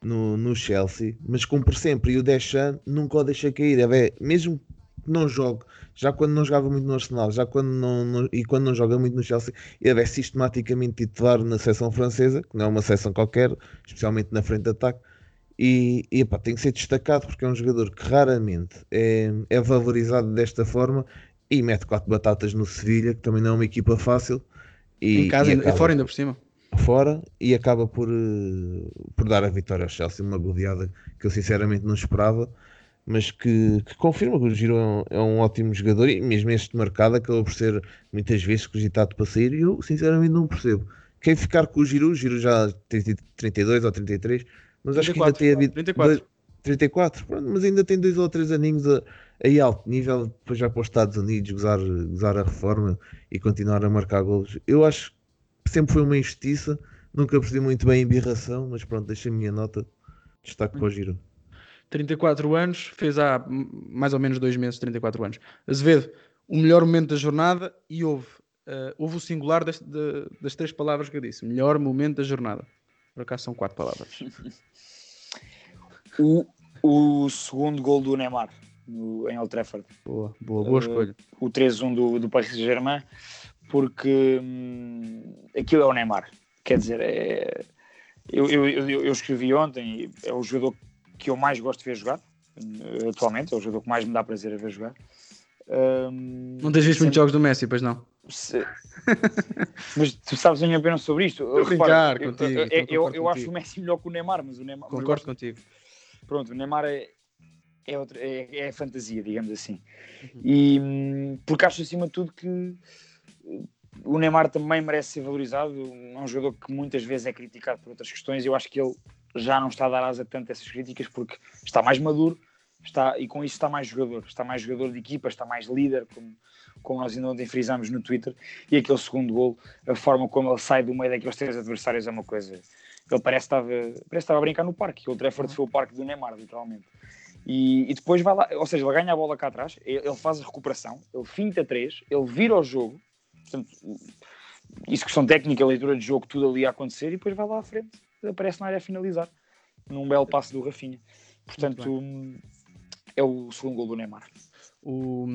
no, no Chelsea, mas cumpre sempre e o Deschamps nunca o deixa cair, é, mesmo que não jogue, já quando não jogava muito no Arsenal, já quando não, não, e quando não joga muito no Chelsea, ele é sistematicamente titular na seleção francesa, que não é uma seleção qualquer, especialmente na frente de ataque, e, e epá, tem que ser destacado porque é um jogador que raramente é, é valorizado desta forma e mete quatro batatas no Sevilha, que também não é uma equipa fácil. E, em casa, e acaba, fora ainda por cima. Fora e acaba por, uh, por dar a vitória ao Chelsea, uma goleada que eu sinceramente não esperava mas que, que, confirma que o Giro é um, é um, ótimo jogador e mesmo este mercado acabou por ser muitas vezes cogitado para sair e eu sinceramente não percebo. Quem ficar com o Giro, o Giro já tem 32 ou 33, mas 34, acho que ainda tem havido 34. Dois, 34, pronto, mas ainda tem dois ou três aninhos a, a alto nível, depois já para os Estados Unidos gozar, gozar a reforma e continuar a marcar golos. Eu acho que sempre foi uma injustiça, nunca percebi muito bem a embirração, mas pronto, deixa a minha nota, destaque para o Giro. 34 anos, fez há mais ou menos dois meses 34 anos. Azevedo, o melhor momento da jornada e houve, uh, houve o singular das, de, das três palavras que eu disse. Melhor momento da jornada. Por acaso são quatro palavras. o, o segundo gol do Neymar no, em Old Trafford. Boa, boa, boa uh, escolha. O 3-1 do, do Paris Saint-Germain, porque hum, aquilo é o Neymar. Quer dizer, é, eu, eu, eu, eu escrevi ontem, é o jogador que eu mais gosto de ver jogar, eh, atualmente, é o jogador que mais me dá prazer a ver jogar. Um, não tens visto sempre... muitos jogos do Messi, pois não? Se... mas tu sabes a minha opinião sobre isto? Eu, Repara, eu, contigo, eu, eu, eu, acho o Messi melhor que o Neymar, mas o Neymar. Concordo gosto... contigo. Pronto, o Neymar é, é, outra, é, é fantasia, digamos assim. Uhum. E hum, porque acho acima de tudo que o Neymar também merece ser valorizado. É um jogador que muitas vezes é criticado por outras questões. Eu acho que ele já não está a dar asa tanto a essas críticas porque está mais maduro está, e com isso está mais jogador, está mais jogador de equipa, está mais líder, como, como nós ainda ontem frisámos no Twitter, e aquele segundo gol, a forma como ele sai do meio daqueles três adversários é uma coisa. Ele parece que estava, parece que estava a brincar no parque, o Trafford foi o parque do Neymar, literalmente. E, e, depois vai lá, ou seja, ele ganha a bola cá atrás, ele, faz a recuperação, ele finta três, ele vira o jogo, portanto, questão técnica, leitura de jogo, tudo ali a acontecer, e depois vai lá à frente aparece na área a finalizar, num belo passo do Rafinha. Portanto, é o segundo gol do Neymar. O,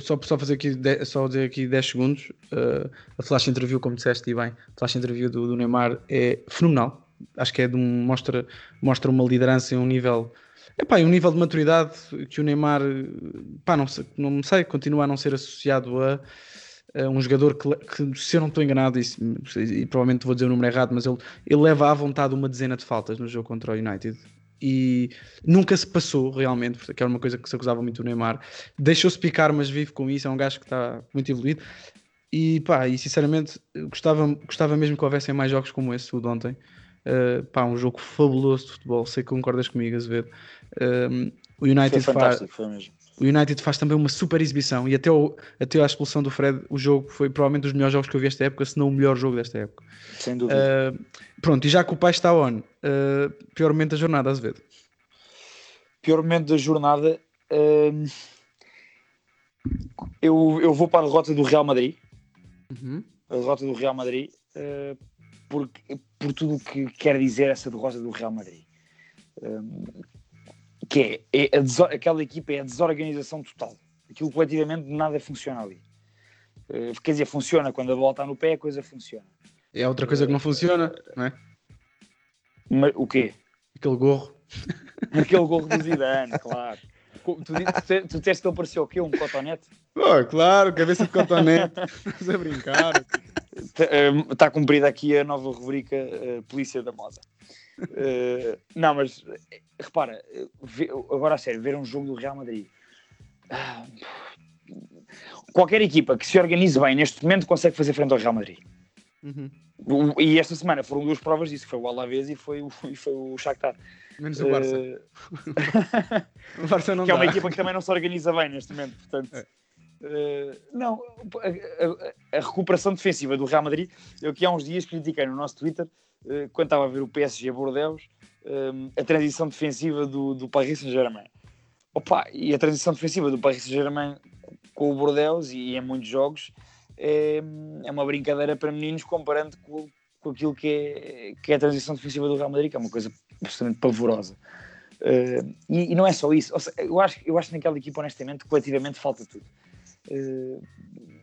só, só fazer aqui, só dizer aqui 10 segundos. Uh, a flash interview, como disseste e bem, a flash interview do, do, Neymar é fenomenal. Acho que é de um, mostra, mostra uma liderança em um nível. Epá, um nível de maturidade que o Neymar, pá, não sei, não sei, continua a não ser associado a uh, um jogador que, que, se eu não estou enganado, e, e, provavelmente vou dizer o número errado, mas ele, ele leva à vontade uma dezena de faltas no jogo contra o United. E nunca se passou realmente, porque era uma coisa que se acusava muito o Neymar. Deixou-se picar, mas vive com isso. É um gajo que está muito evoluído. E pá, e sinceramente gostava, gostava mesmo que houvessem mais jogos como esse, o de ontem. Uh, pá, um jogo fabuloso de futebol. Sei que concordas comigo, Azevedo. Um, o United Foi faz. fantástico, foi mesmo. O United faz também uma super exibição e até, o, até a expulsão do Fred, o jogo foi provavelmente um dos melhores jogos que eu vi esta época, se não o melhor jogo desta época. Sem dúvida. Uh, pronto, e já que o pai está on, uh, pior momento da jornada, Azevedo. Pior momento da jornada, uh, eu, eu vou para a derrota do Real Madrid. Uhum. A derrota do Real Madrid, uh, por, por tudo o que quer dizer essa derrota do Real Madrid. Que é, é aquela equipa é a desorganização total. Aquilo coletivamente nada funciona ali. Uh, quer dizer, funciona quando a bola está no pé, a coisa funciona. É outra coisa que não funciona, não é? Mas, o quê? Aquele gorro. Aquele gorro do Zidane, claro. Tu, tu, tu disseste que ele parecia o quê? Um cotonete? Oh, claro, cabeça de cotonete. Estás a brincar. Está uh, cumprida aqui a nova rubrica uh, Polícia da Moda. Uh, não, mas repara, vê, agora a sério, ver um jogo do Real Madrid. qualquer equipa que se organize bem neste momento consegue fazer frente ao Real Madrid. Uhum. E esta semana foram duas provas disso: foi o Alavés e foi o, e foi o Shakhtar. Menos o Barça. o Barça não que dá. é uma equipa que também não se organiza bem neste momento. Portanto, é. Uh, não, a, a, a, recuperação defensiva do Real Madrid, eu que há uns dias critiquei no nosso Twitter, uh, quando estava a ver o PSG a Bordeaux, uh, a transição defensiva do, do Paris Saint-Germain. Opa, e a transição defensiva do Paris Saint-Germain com o Bordeaux e em muitos jogos é, é uma brincadeira para meninos comparando com, com aquilo que é, que é a transição defensiva do Real Madrid, que é uma coisa absolutamente pavorosa. Uh, e, e, não é só isso. Seja, eu, acho, eu acho que naquela equipa, honestamente, coletivamente falta tudo. Uh,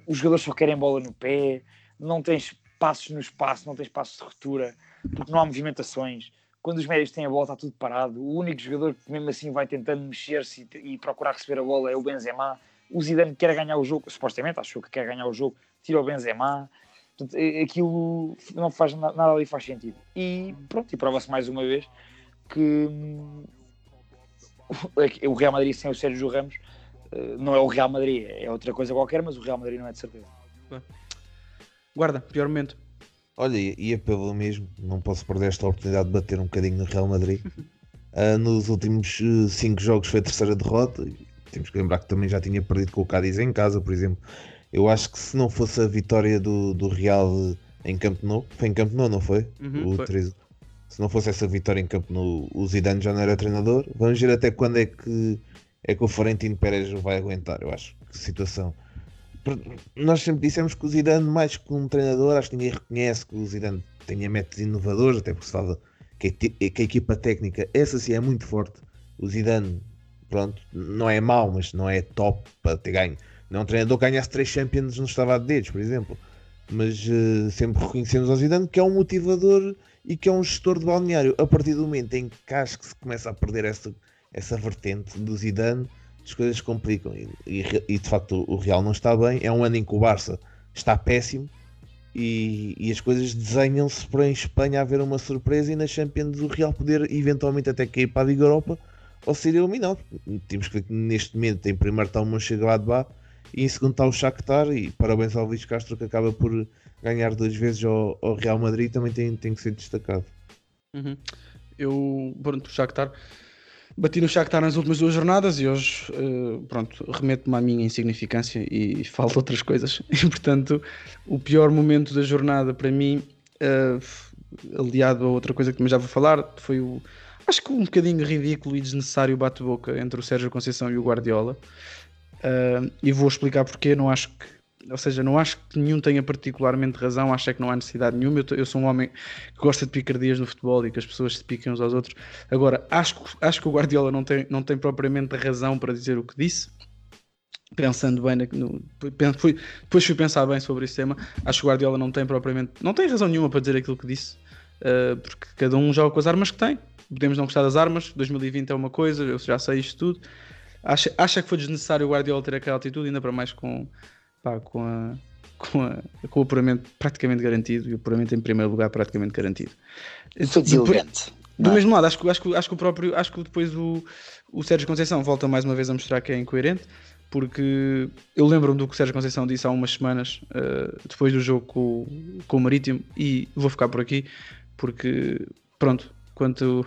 os jogadores só querem bola no pé, não tens passos no espaço, não tens passos de ruptura, porque não há movimentações. Quando os médios têm a bola, está tudo parado. O único jogador que, mesmo assim, vai tentando mexer-se e, e, procurar receber a bola é o Benzema. O Zidane quer ganhar o jogo, supostamente, achou que quer ganhar o jogo, tira o Benzema. Portanto, aquilo não faz nada ali faz sentido. E pronto, e prova-se mais uma vez que o Real Madrid sem o Sérgio Ramos não é o Real Madrid, é outra coisa qualquer, mas o Real Madrid não é de certeza. Guarda, pior momento. Olha, ia pelo mesmo, não posso perder esta oportunidade de bater um bocadinho no Real Madrid. Uh, nos últimos 5 uh, jogos foi a terceira derrota. Temos que lembrar que também já tinha perdido com o Cádiz em casa, por exemplo. Eu acho que se não fosse a vitória do, do Real em Campo Nou, foi em Campo Nou, não foi? Uhum, o foi. 13. Se não fosse essa vitória em Campo Nou, o Zidane já não era treinador. Vamos ver até quando é que é que o Florentino Pérez vai aguentar, eu acho. Que situação. Nós sempre dissemos que o Zidane, mais que um treinador, acho que ninguém reconhece que o Zidane tenha métodos inovadores, até porque se fala que a, equipa técnica, essa sim é muito forte. O Zidane, pronto, não é mau, mas não é top para ter ganho. Não é um treinador que ganhasse 3 Champions no estava de dedos, por exemplo. Mas uh, sempre reconhecemos ao Zidane que é um motivador e que é um gestor de balneário. A partir do momento em que acho que se começa a perder essa essa vertente do Zidane, as coisas complicam. E, e, de facto o Real não está bem. É um ano em que o Barça está péssimo e, e as coisas desenham-se para em Espanha haver uma surpresa e na Champions o Real poder eventualmente até cair para a Liga Europa ou ser eliminado. Temos que ver que neste momento em primeiro está o Mönchengladbach e em segundo está o Shakhtar e parabéns ao Luís Castro que acaba por ganhar duas vezes ao, ao Real Madrid também tem, tem que ser destacado. Uhum. Eu, pronto, o Shakhtar Bati no Shakhtar nas últimas duas jornadas e hoje, uh, pronto, remeto-me à minha insignificância e falta outras coisas. E, portanto, o pior momento da jornada para mim, uh, aliado a outra coisa que também já vou falar, foi o, acho que um bocadinho ridículo e desnecessário bate-boca entre o Sérgio Conceição e o Guardiola. Uh, e vou explicar porque não acho que ou seja, não acho que nenhum tenha particularmente razão, acho é que não há necessidade nenhuma. Eu, eu, sou um homem que gosta de picardias no futebol e que as pessoas se piquem uns aos outros. Agora, acho, acho que o Guardiola não tem, não tem propriamente razão para dizer o que disse. Pensando bem, no, fui, depois fui pensar bem sobre esse tema. Acho que o Guardiola não tem propriamente, não tem razão nenhuma para dizer aquilo que disse, uh, porque cada um joga com as armas que tem. Podemos não gostar das armas, 2020 é uma coisa, eu já sei isto tudo. Acha, acha que foi desnecessário o Guardiola ter aquela atitude, ainda para mais com, pá, com, a, com, a, com o apuramento praticamente garantido e o apuramento em primeiro lugar praticamente garantido. Foi deselegante. Do mesmo lado, acho que, acho que, acho que o próprio, acho que depois o, o Sérgio Conceição volta mais uma vez a mostrar que é incoerente, porque eu lembro-me do que o Sérgio Conceição disse há umas semanas, uh, depois do jogo com, com o Marítimo, e vou ficar por aqui, porque pronto, quanto.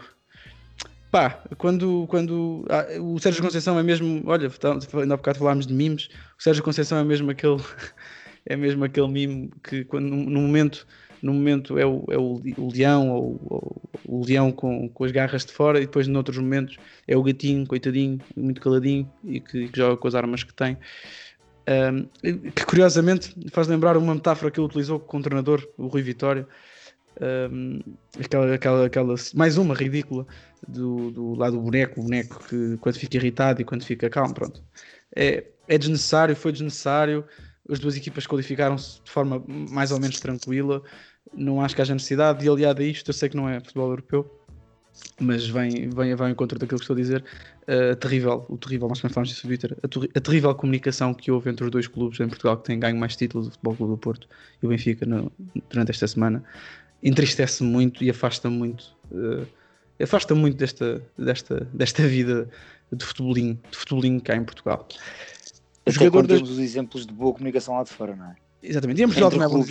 Pá, quando, quando ah, o Sérgio Conceição é mesmo, olha, ainda há bocado falámos de memes, o Sérgio Conceição é mesmo aquele, é mesmo aquele mime que quando, no momento, no momento é o, é o, o leão, ou, ou o leão com, com as garras de fora, e depois noutros momentos é o gatinho, coitadinho, muito caladinho, e que, que joga com as armas que tem. Um, que curiosamente faz lembrar uma metáfora que ele utilizou com o treinador, o Rui Vitória, um, aquela, aquela, aquela, mais uma ridícula do, do lado do boneco, o boneco que quando fica irritado e quando fica calmo, pronto. É, é desnecessário, foi desnecessário. As duas equipas qualificaram-se de forma mais ou menos tranquila. Não acho que haja necessidade. E aliado a isto, eu sei que não é futebol europeu, mas vem, vem, vem ao encontro daquilo que estou a dizer. A terrível, o terrível, nós também falamos disso no Twitter, a terrível comunicação que houve entre os dois clubes em Portugal que têm ganho mais títulos, o Futebol Clube do Porto e o Benfica, no- durante esta semana, entristece muito e afasta muito, eh, afasta muito desta, desta, desta vida de futebolinho, de futebolinho cá em Portugal. Até jogador das- temos os exemplos de boa comunicação lá de fora, não é? Exatamente, e em Portugal Entre também há bons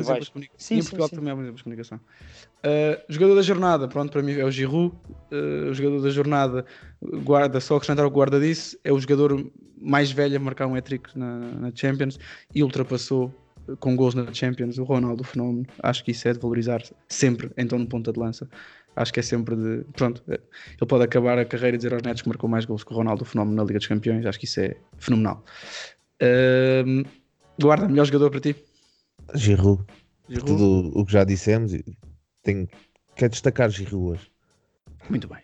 exemplos. de comunicação. Sim, em sim, Portugal sim. também há bons exemplos de comunicação. Uh, jogador da jornada, pronto, para mim é o Giroud. Uh, o jogador da jornada, guarda, só acrescentar o que guarda disse, é o jogador mais velho a marcar um hat-trick na, na Champions e ultrapassou uh, com gols na Champions o Ronaldo, o fenómeno. Acho que isso é de valorizar sempre, então no ponta de lança. Acho que é sempre de. Pronto, eh, ele pode acabar a carreira e dizer aos netos que marcou mais gols que o Ronaldo, o fenómeno na Liga dos Campeões. Acho que isso é fenomenal. Uh, guarda, melhor jogador para ti? Giroud. Giroud? tudo o que já dissemos, e tenho, quero destacar Giroud hoje. Muito bem.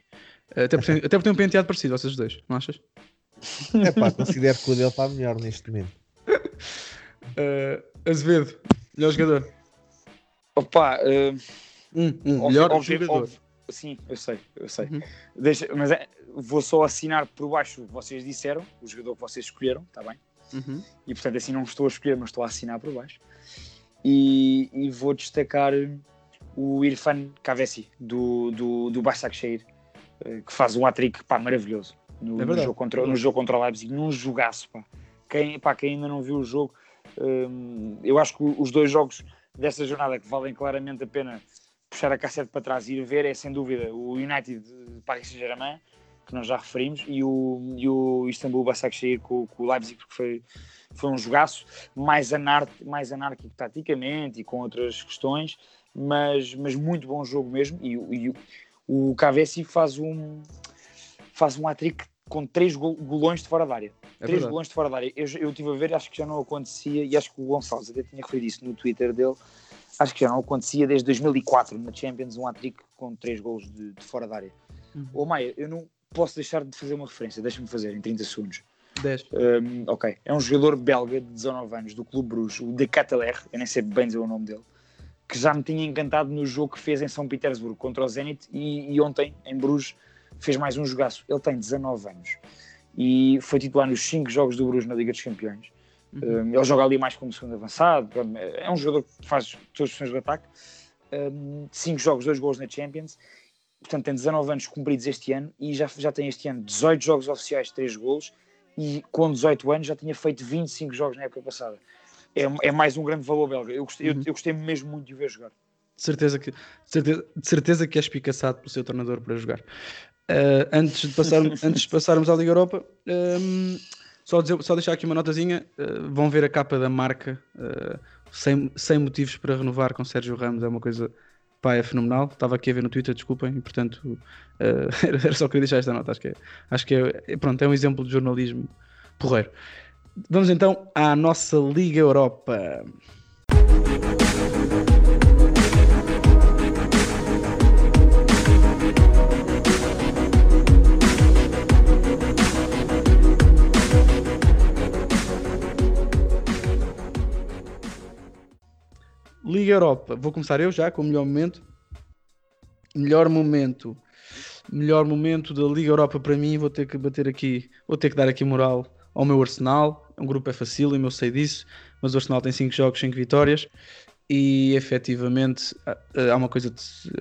Até porque, até porque tem um penteado parecido, vocês dois, não achas? É pá, considero que o dele está melhor neste momento. Uh, Azevedo, melhor jogador. Opa, eh, Um, um, Óbvio- melhor óbvio- jogador. óbvio- sim, eu sei, eu sei. Uhum. Deixa- mas é- vou só assinar por baixo o que vocês disseram, o jogador que vocês escolheram, está bem? Uhum. E portanto assim não estou a escolher, mas estou a assinar por baixo. E, e vou destacar o Irfan Kavesi, do, do, do Başakşehir, eh, que faz um hat-trick maravilhoso no, É no jogo contra, no jogo contra o Leipzig, num jogaço. Pá. Quem, pá, quem ainda não viu o jogo, hum, eu acho que os dois jogos desta jornada que valem claramente a pena puxar a cassete para trás e ir ver é sem dúvida o United de Paris Saint-Germain, que nós já referimos, e o, e o Istanbul Başakşehir com, com o Leipzig, porque foi, foi um jogaço mais, anar, mais anárquico taticamente e com outras questões, mas, mas muito bom jogo mesmo. E, e o, o Cavesi faz um faz um hat-trick com três gol- golões de fora da área. É três verdade. golões de fora da área. Eu, eu estive a ver, acho que já não acontecia, e acho que o Gonçalves até tinha referido isso no Twitter dele. Acho que já não acontecia desde 2004 na Champions, um hat-trick com três gols de, de fora da área. Uhum. Ô Maia, eu não posso deixar de fazer uma referência, deixa-me fazer em 30 segundos. 10. Um, ok, é um jogador belga de 19 anos do Clube Bruges, o De Cateler, eu nem sei bem dizer o nome dele, que já me tinha encantado no jogo que fez em São Petersburgo contra o Zenit e, e ontem em Bruges fez mais um jogaço. Ele tem 19 anos e foi titular nos 5 jogos do Bruges na Liga dos Campeões. Um, ele joga ali mais como segundo avançado, é um jogador que faz todas as funções do ataque. 5 jogos, 2 gols na Champions. Portanto, tem 19 anos cumpridos este ano e já, já tem este ano 18 jogos oficiais, 3 gols e com 18 anos já tinha feito 25 jogos na época passada. É, é mais um grande valor belga. Eu gostei, eu- Uhum. eu, gostei mesmo muito de o ver jogar. De certeza que, de certeza, de certeza que é espicaçado pelo seu treinador para jogar. Uh, antes, de passar, antes de passarmos à Liga Europa, um, só, dizer- só deixar aqui uma notazinha. uh, vão ver a capa da marca, uh, sem, sem motivos para renovar com Sérgio Ramos, é uma coisa pá, é fenomenal. Estava aqui a ver no Twitter, desculpem, e portanto era só querer deixar esta nota. Acho que, é, acho que é, é- pronto, é um exemplo de jornalismo porreiro. Vamos então à nossa Liga Europa. Liga Europa, vou começar eu já com o melhor momento. Melhor momento. Melhor momento da Liga Europa para mim, vou ter que bater aqui, vou ter que dar aqui moral ao meu Arsenal. Um grupo é fácil, eu sei disso, mas o Arsenal tem 5 jogos, 5 vitórias. E efetivamente há- uma coisa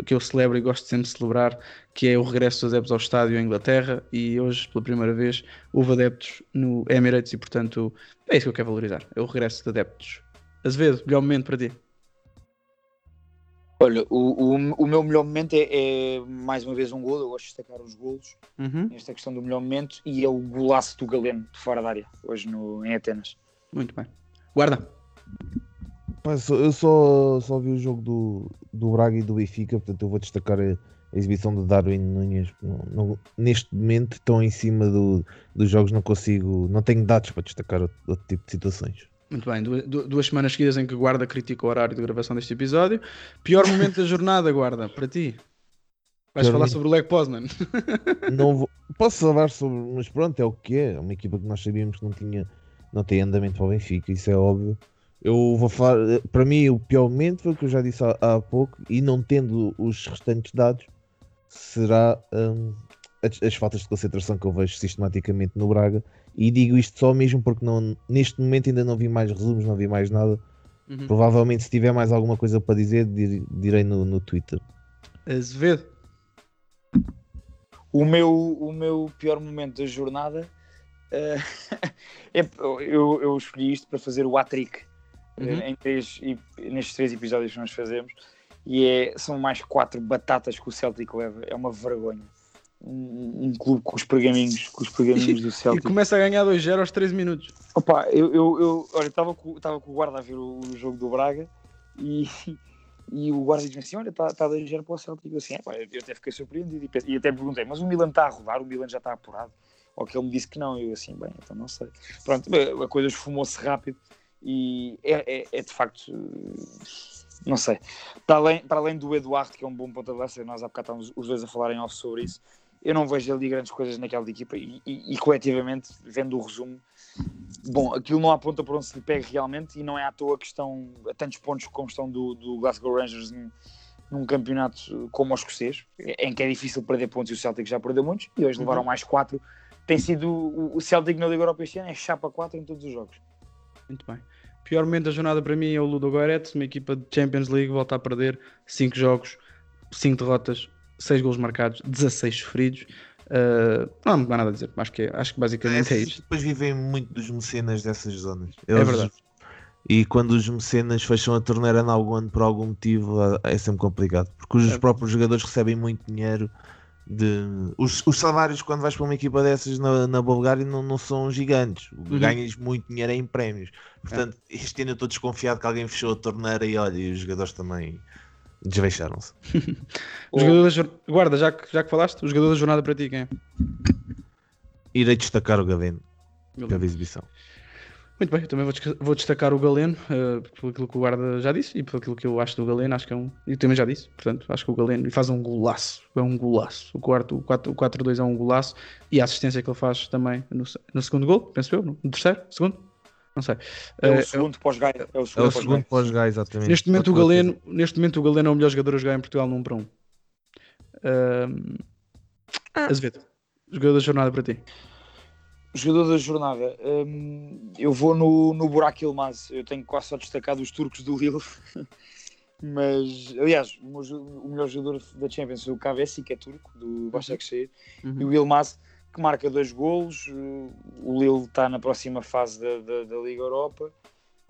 que eu celebro e gosto sempre de celebrar, que é o regresso dos adeptos ao estádio em Inglaterra. E hoje, pela primeira vez, houve adeptos no Emirates e, portanto, é isso que eu quero valorizar: é o regresso de adeptos. Azevedo, melhor momento para ti. Olha, o, o, o meu melhor momento é, é, mais uma vez um gol. Eu gosto de destacar os golos Uhum. nesta questão do melhor momento e é o golaço do Galeno de fora da área, hoje no, em Atenas. Muito bem. Guarda. Eu só, só vi o jogo do, do Braga e do Benfica, portanto eu vou destacar a, a exibição de Darwin Nunes. Não- não- neste momento estão em cima do, dos jogos, não consigo, não tenho dados para destacar outro, outro tipo de situações. Muito bem. Du- du- duas semanas seguidas em que Guarda critica o horário de gravação deste episódio. Pior momento da jornada, Guarda, para ti. Vais falar momento- sobre o Leg Poznan. Não vou- posso falar sobre, mas pronto, é o que é. É uma equipa que nós sabíamos que não tinha, não tem andamento para o Benfica, isso é óbvio. Eu vou falar, para mim, o pior momento foi o que eu já disse há, há pouco, e não tendo os restantes dados, será hum, as, as faltas de concentração que eu vejo sistematicamente no Braga. E digo isto só mesmo porque não, neste momento ainda não vi mais resumos, não vi mais nada. Uhum. Provavelmente, se tiver mais alguma coisa para dizer, dir- direi no, no Twitter. Azevedo. O meu, o meu pior momento da jornada eh, é, eu, eu escolhi isto para fazer o hat-trick eh, Uhum. em três, e- nestes três episódios que nós fazemos e é, são mais quatro batatas que o Celtic leva. É uma vergonha. Um, um clube com os pergaminhos, com os pergaminhos do E Celtic. começa a ganhar 2-0 aos 13 minutos. Opa, eu, eu, eu olha, estava com, com o guarda a ver o, o jogo do Braga e, e o guarda diz assim: Olha, está tá 2-0 para o Celtic. Eu, assim, "É, pá, eu até fiquei surpreendido e, e até perguntei: Mas o Milan está a rodar? O Milan já está apurado? Ou que ele me disse que não. Eu, assim, bem, então não sei. Pronto, a coisa esfumou-se rápido e é, é, é de facto. Não sei. Para além, para além do Eduardo, que é um bom ponta de lança, nós há bocado estávamos os dois a falarem off sobre isso. Eu não vejo ali grandes coisas naquela equipa e, e, e coletivamente, vendo o resumo, bom, aquilo não aponta para onde se lhe pega realmente e não é à toa que estão a tantos pontos como estão do, do Glasgow Rangers num, num campeonato como o escocês, em que é difícil perder pontos e o Celtic já perdeu muitos e hoje levaram mais 4. Tem sido o, o Celtic na Liga Europa este ano, é chapa 4 em todos os jogos. Muito bem. Pior momento da jornada para mim é o Ludo Goretz, uma equipa de Champions League, volta a perder 5 jogos, 5 derrotas, 6 gols marcados, 16 sofridos. Uh, não há nada a dizer, acho que, é- acho que basicamente é Esses isto. Depois vivem muito dos mecenas dessas zonas. É Eles- verdade. E quando os mecenas fecham a torneira em algum ano por algum motivo, é é sempre complicado. Porque os É. próprios jogadores recebem muito dinheiro. De... Os, os salários, quando vais para uma equipa dessas na, na Bulgária, não, não são gigantes. Uhum. Ganhas muito dinheiro em prémios. Portanto, este ano eu estou desconfiado que alguém fechou a torneira e olha, e os jogadores também desveixaram-se. O jogador da Guarda, já que, já que falaste, o jogador da jornada para ti quem é? Irei destacar o Gaveno pela exibição. Muito bem, eu também vou, vou destacar o Galeno, uh, pelo aquilo que o guarda já disse e pelo aquilo que eu acho do Galeno, acho que é um. E também já disse, portanto, acho que o Galeno e faz um golaço, é um golaço. O, quarto, o 4 o 4-2 é um golaço e a assistência que ele faz também no, no segundo gol, penso eu, no terceiro, segundo, não sei. É Uh, o segundo pós-Gaia. É o É segundo o segundo pós-Gaia. pós-gai, exatamente. Neste momento, o. Galeno, neste momento o Galeno é o melhor jogador a jogar em Portugal num para um. Um, Azevedo, jogador da jornada para ti. Jogador da jornada, hum, eu vou no, no Burak Yilmaz. Eu tenho quase só destacado os turcos do Lille. Mas, aliás, o, meu jo- o melhor jogador da Champions foi o Kavesi, que é turco, do Başakşehir. Uhum. E o Yilmaz, que marca dois golos. O Lille está na próxima fase da, da, da Liga Europa.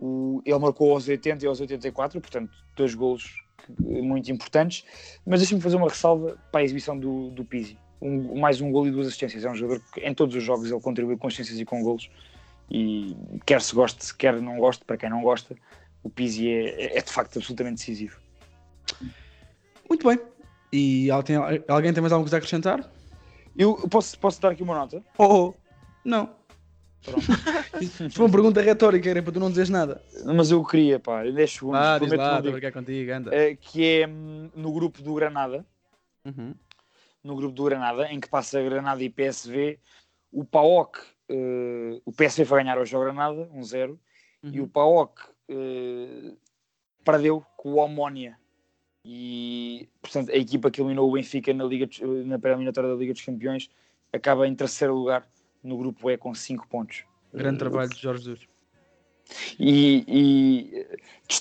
O- ele marcou aos 80 e aos 84, portanto, dois golos muito importantes. Mas deixa-me fazer uma ressalva para a exibição do, do Pizzi. Um- mais um gol e duas assistências. É um jogador que em todos os jogos ele contribui com assistências e com golos. E quer se goste, quer não goste, para quem não gosta, o Pizzi é, é de facto absolutamente decisivo. Muito bem. E alguém tem mais alguma coisa a acrescentar? Eu posso, posso dar aqui uma nota? Oh, oh. não. Pronto. Isto foi uma pergunta retórica, era para tu não dizeres nada. Mas eu queria, pá, em 10 segundos, Ah, diz lá, estou brincar contigo, anda. Eh, que é hum, no grupo do Granada, Uhum. no grupo do Granada, em que passa Granada e PSV, o PAOK, eh, o PSV foi ganhar hoje ao Granada, 1-0, e Uhum. o PAOK eh, perdeu com o Omónia. E, portanto, a equipa que eliminou o Benfica na, Liga, na pré-eliminatória da Liga dos Campeões acaba em terceiro lugar no grupo E com 5 pontos. Grande Eh, trabalho de Jorge Jesus. e,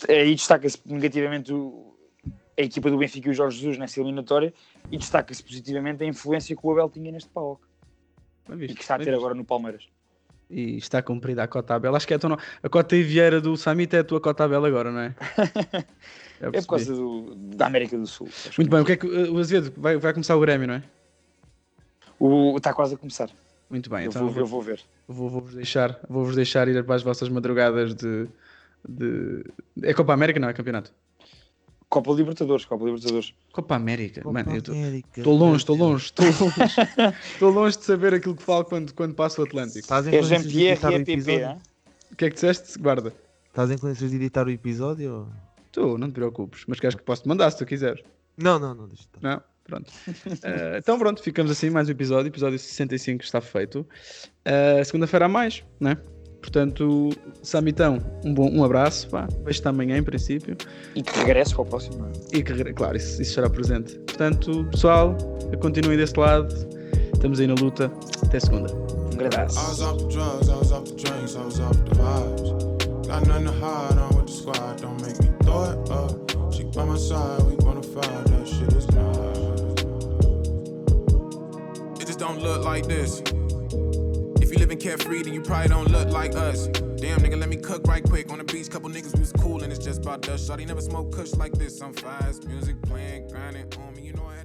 e aí destaca-se negativamente a equipa do Benfica e o Jorge Jesus nessa eliminatória e destaca-se positivamente a influência que o Abel tinha neste Bem e que está a ter agora no Palmeiras. E está cumprida a cota Abel. Acho que é a, tua, no- a cota Vieira do Samit é a tua cota Abel agora, não é? É por causa do, da América do Sul. Muito bem, o que é que o Azevedo vai, vai começar o Grêmio, não é? O, está quase a começar. Muito bem, eu, então vou, eu vou ver. vou, vou-vos deixar, vou-vos deixar ir para as vossas madrugadas de, de. É Copa América, não é campeonato? Copa Libertadores, Copa Libertadores. Copa América. Copa Mano, eu tô- América. estou longe, estou longe, estou longe. Estou longe de saber aquilo que falo quando, quando passo o Atlântico. Estás em É condições de Jean-Pierre editar e o é PP, episódio? hein? O que é que disseste? Guarda. Estás em condições de editar o episódio? Tu, não te preocupes, mas queres que posso te mandar se tu quiseres. Não, não, não, deixa estar. Não? Pronto. Eh, então pronto, ficamos assim, mais um episódio. Episódio 65 está feito. Eh, Segunda-feira a mais, né? Portanto, Samitão, um, bom, um abraço, pá. Vejo-te amanhã em princípio. E que regresse para o próximo. é? E que, claro, isso, isso será presente. Portanto, pessoal, continuem desse lado. Estamos aí na luta. Até segunda. Um grande abraço. You living carefree, then you probably don't look like us. Damn, nigga, let me cook right quick. On the beach, couple niggas we was cool, and it's just about dust. Shawty never smoke kush like this. I'm fast, music playing, grinding on me, you know I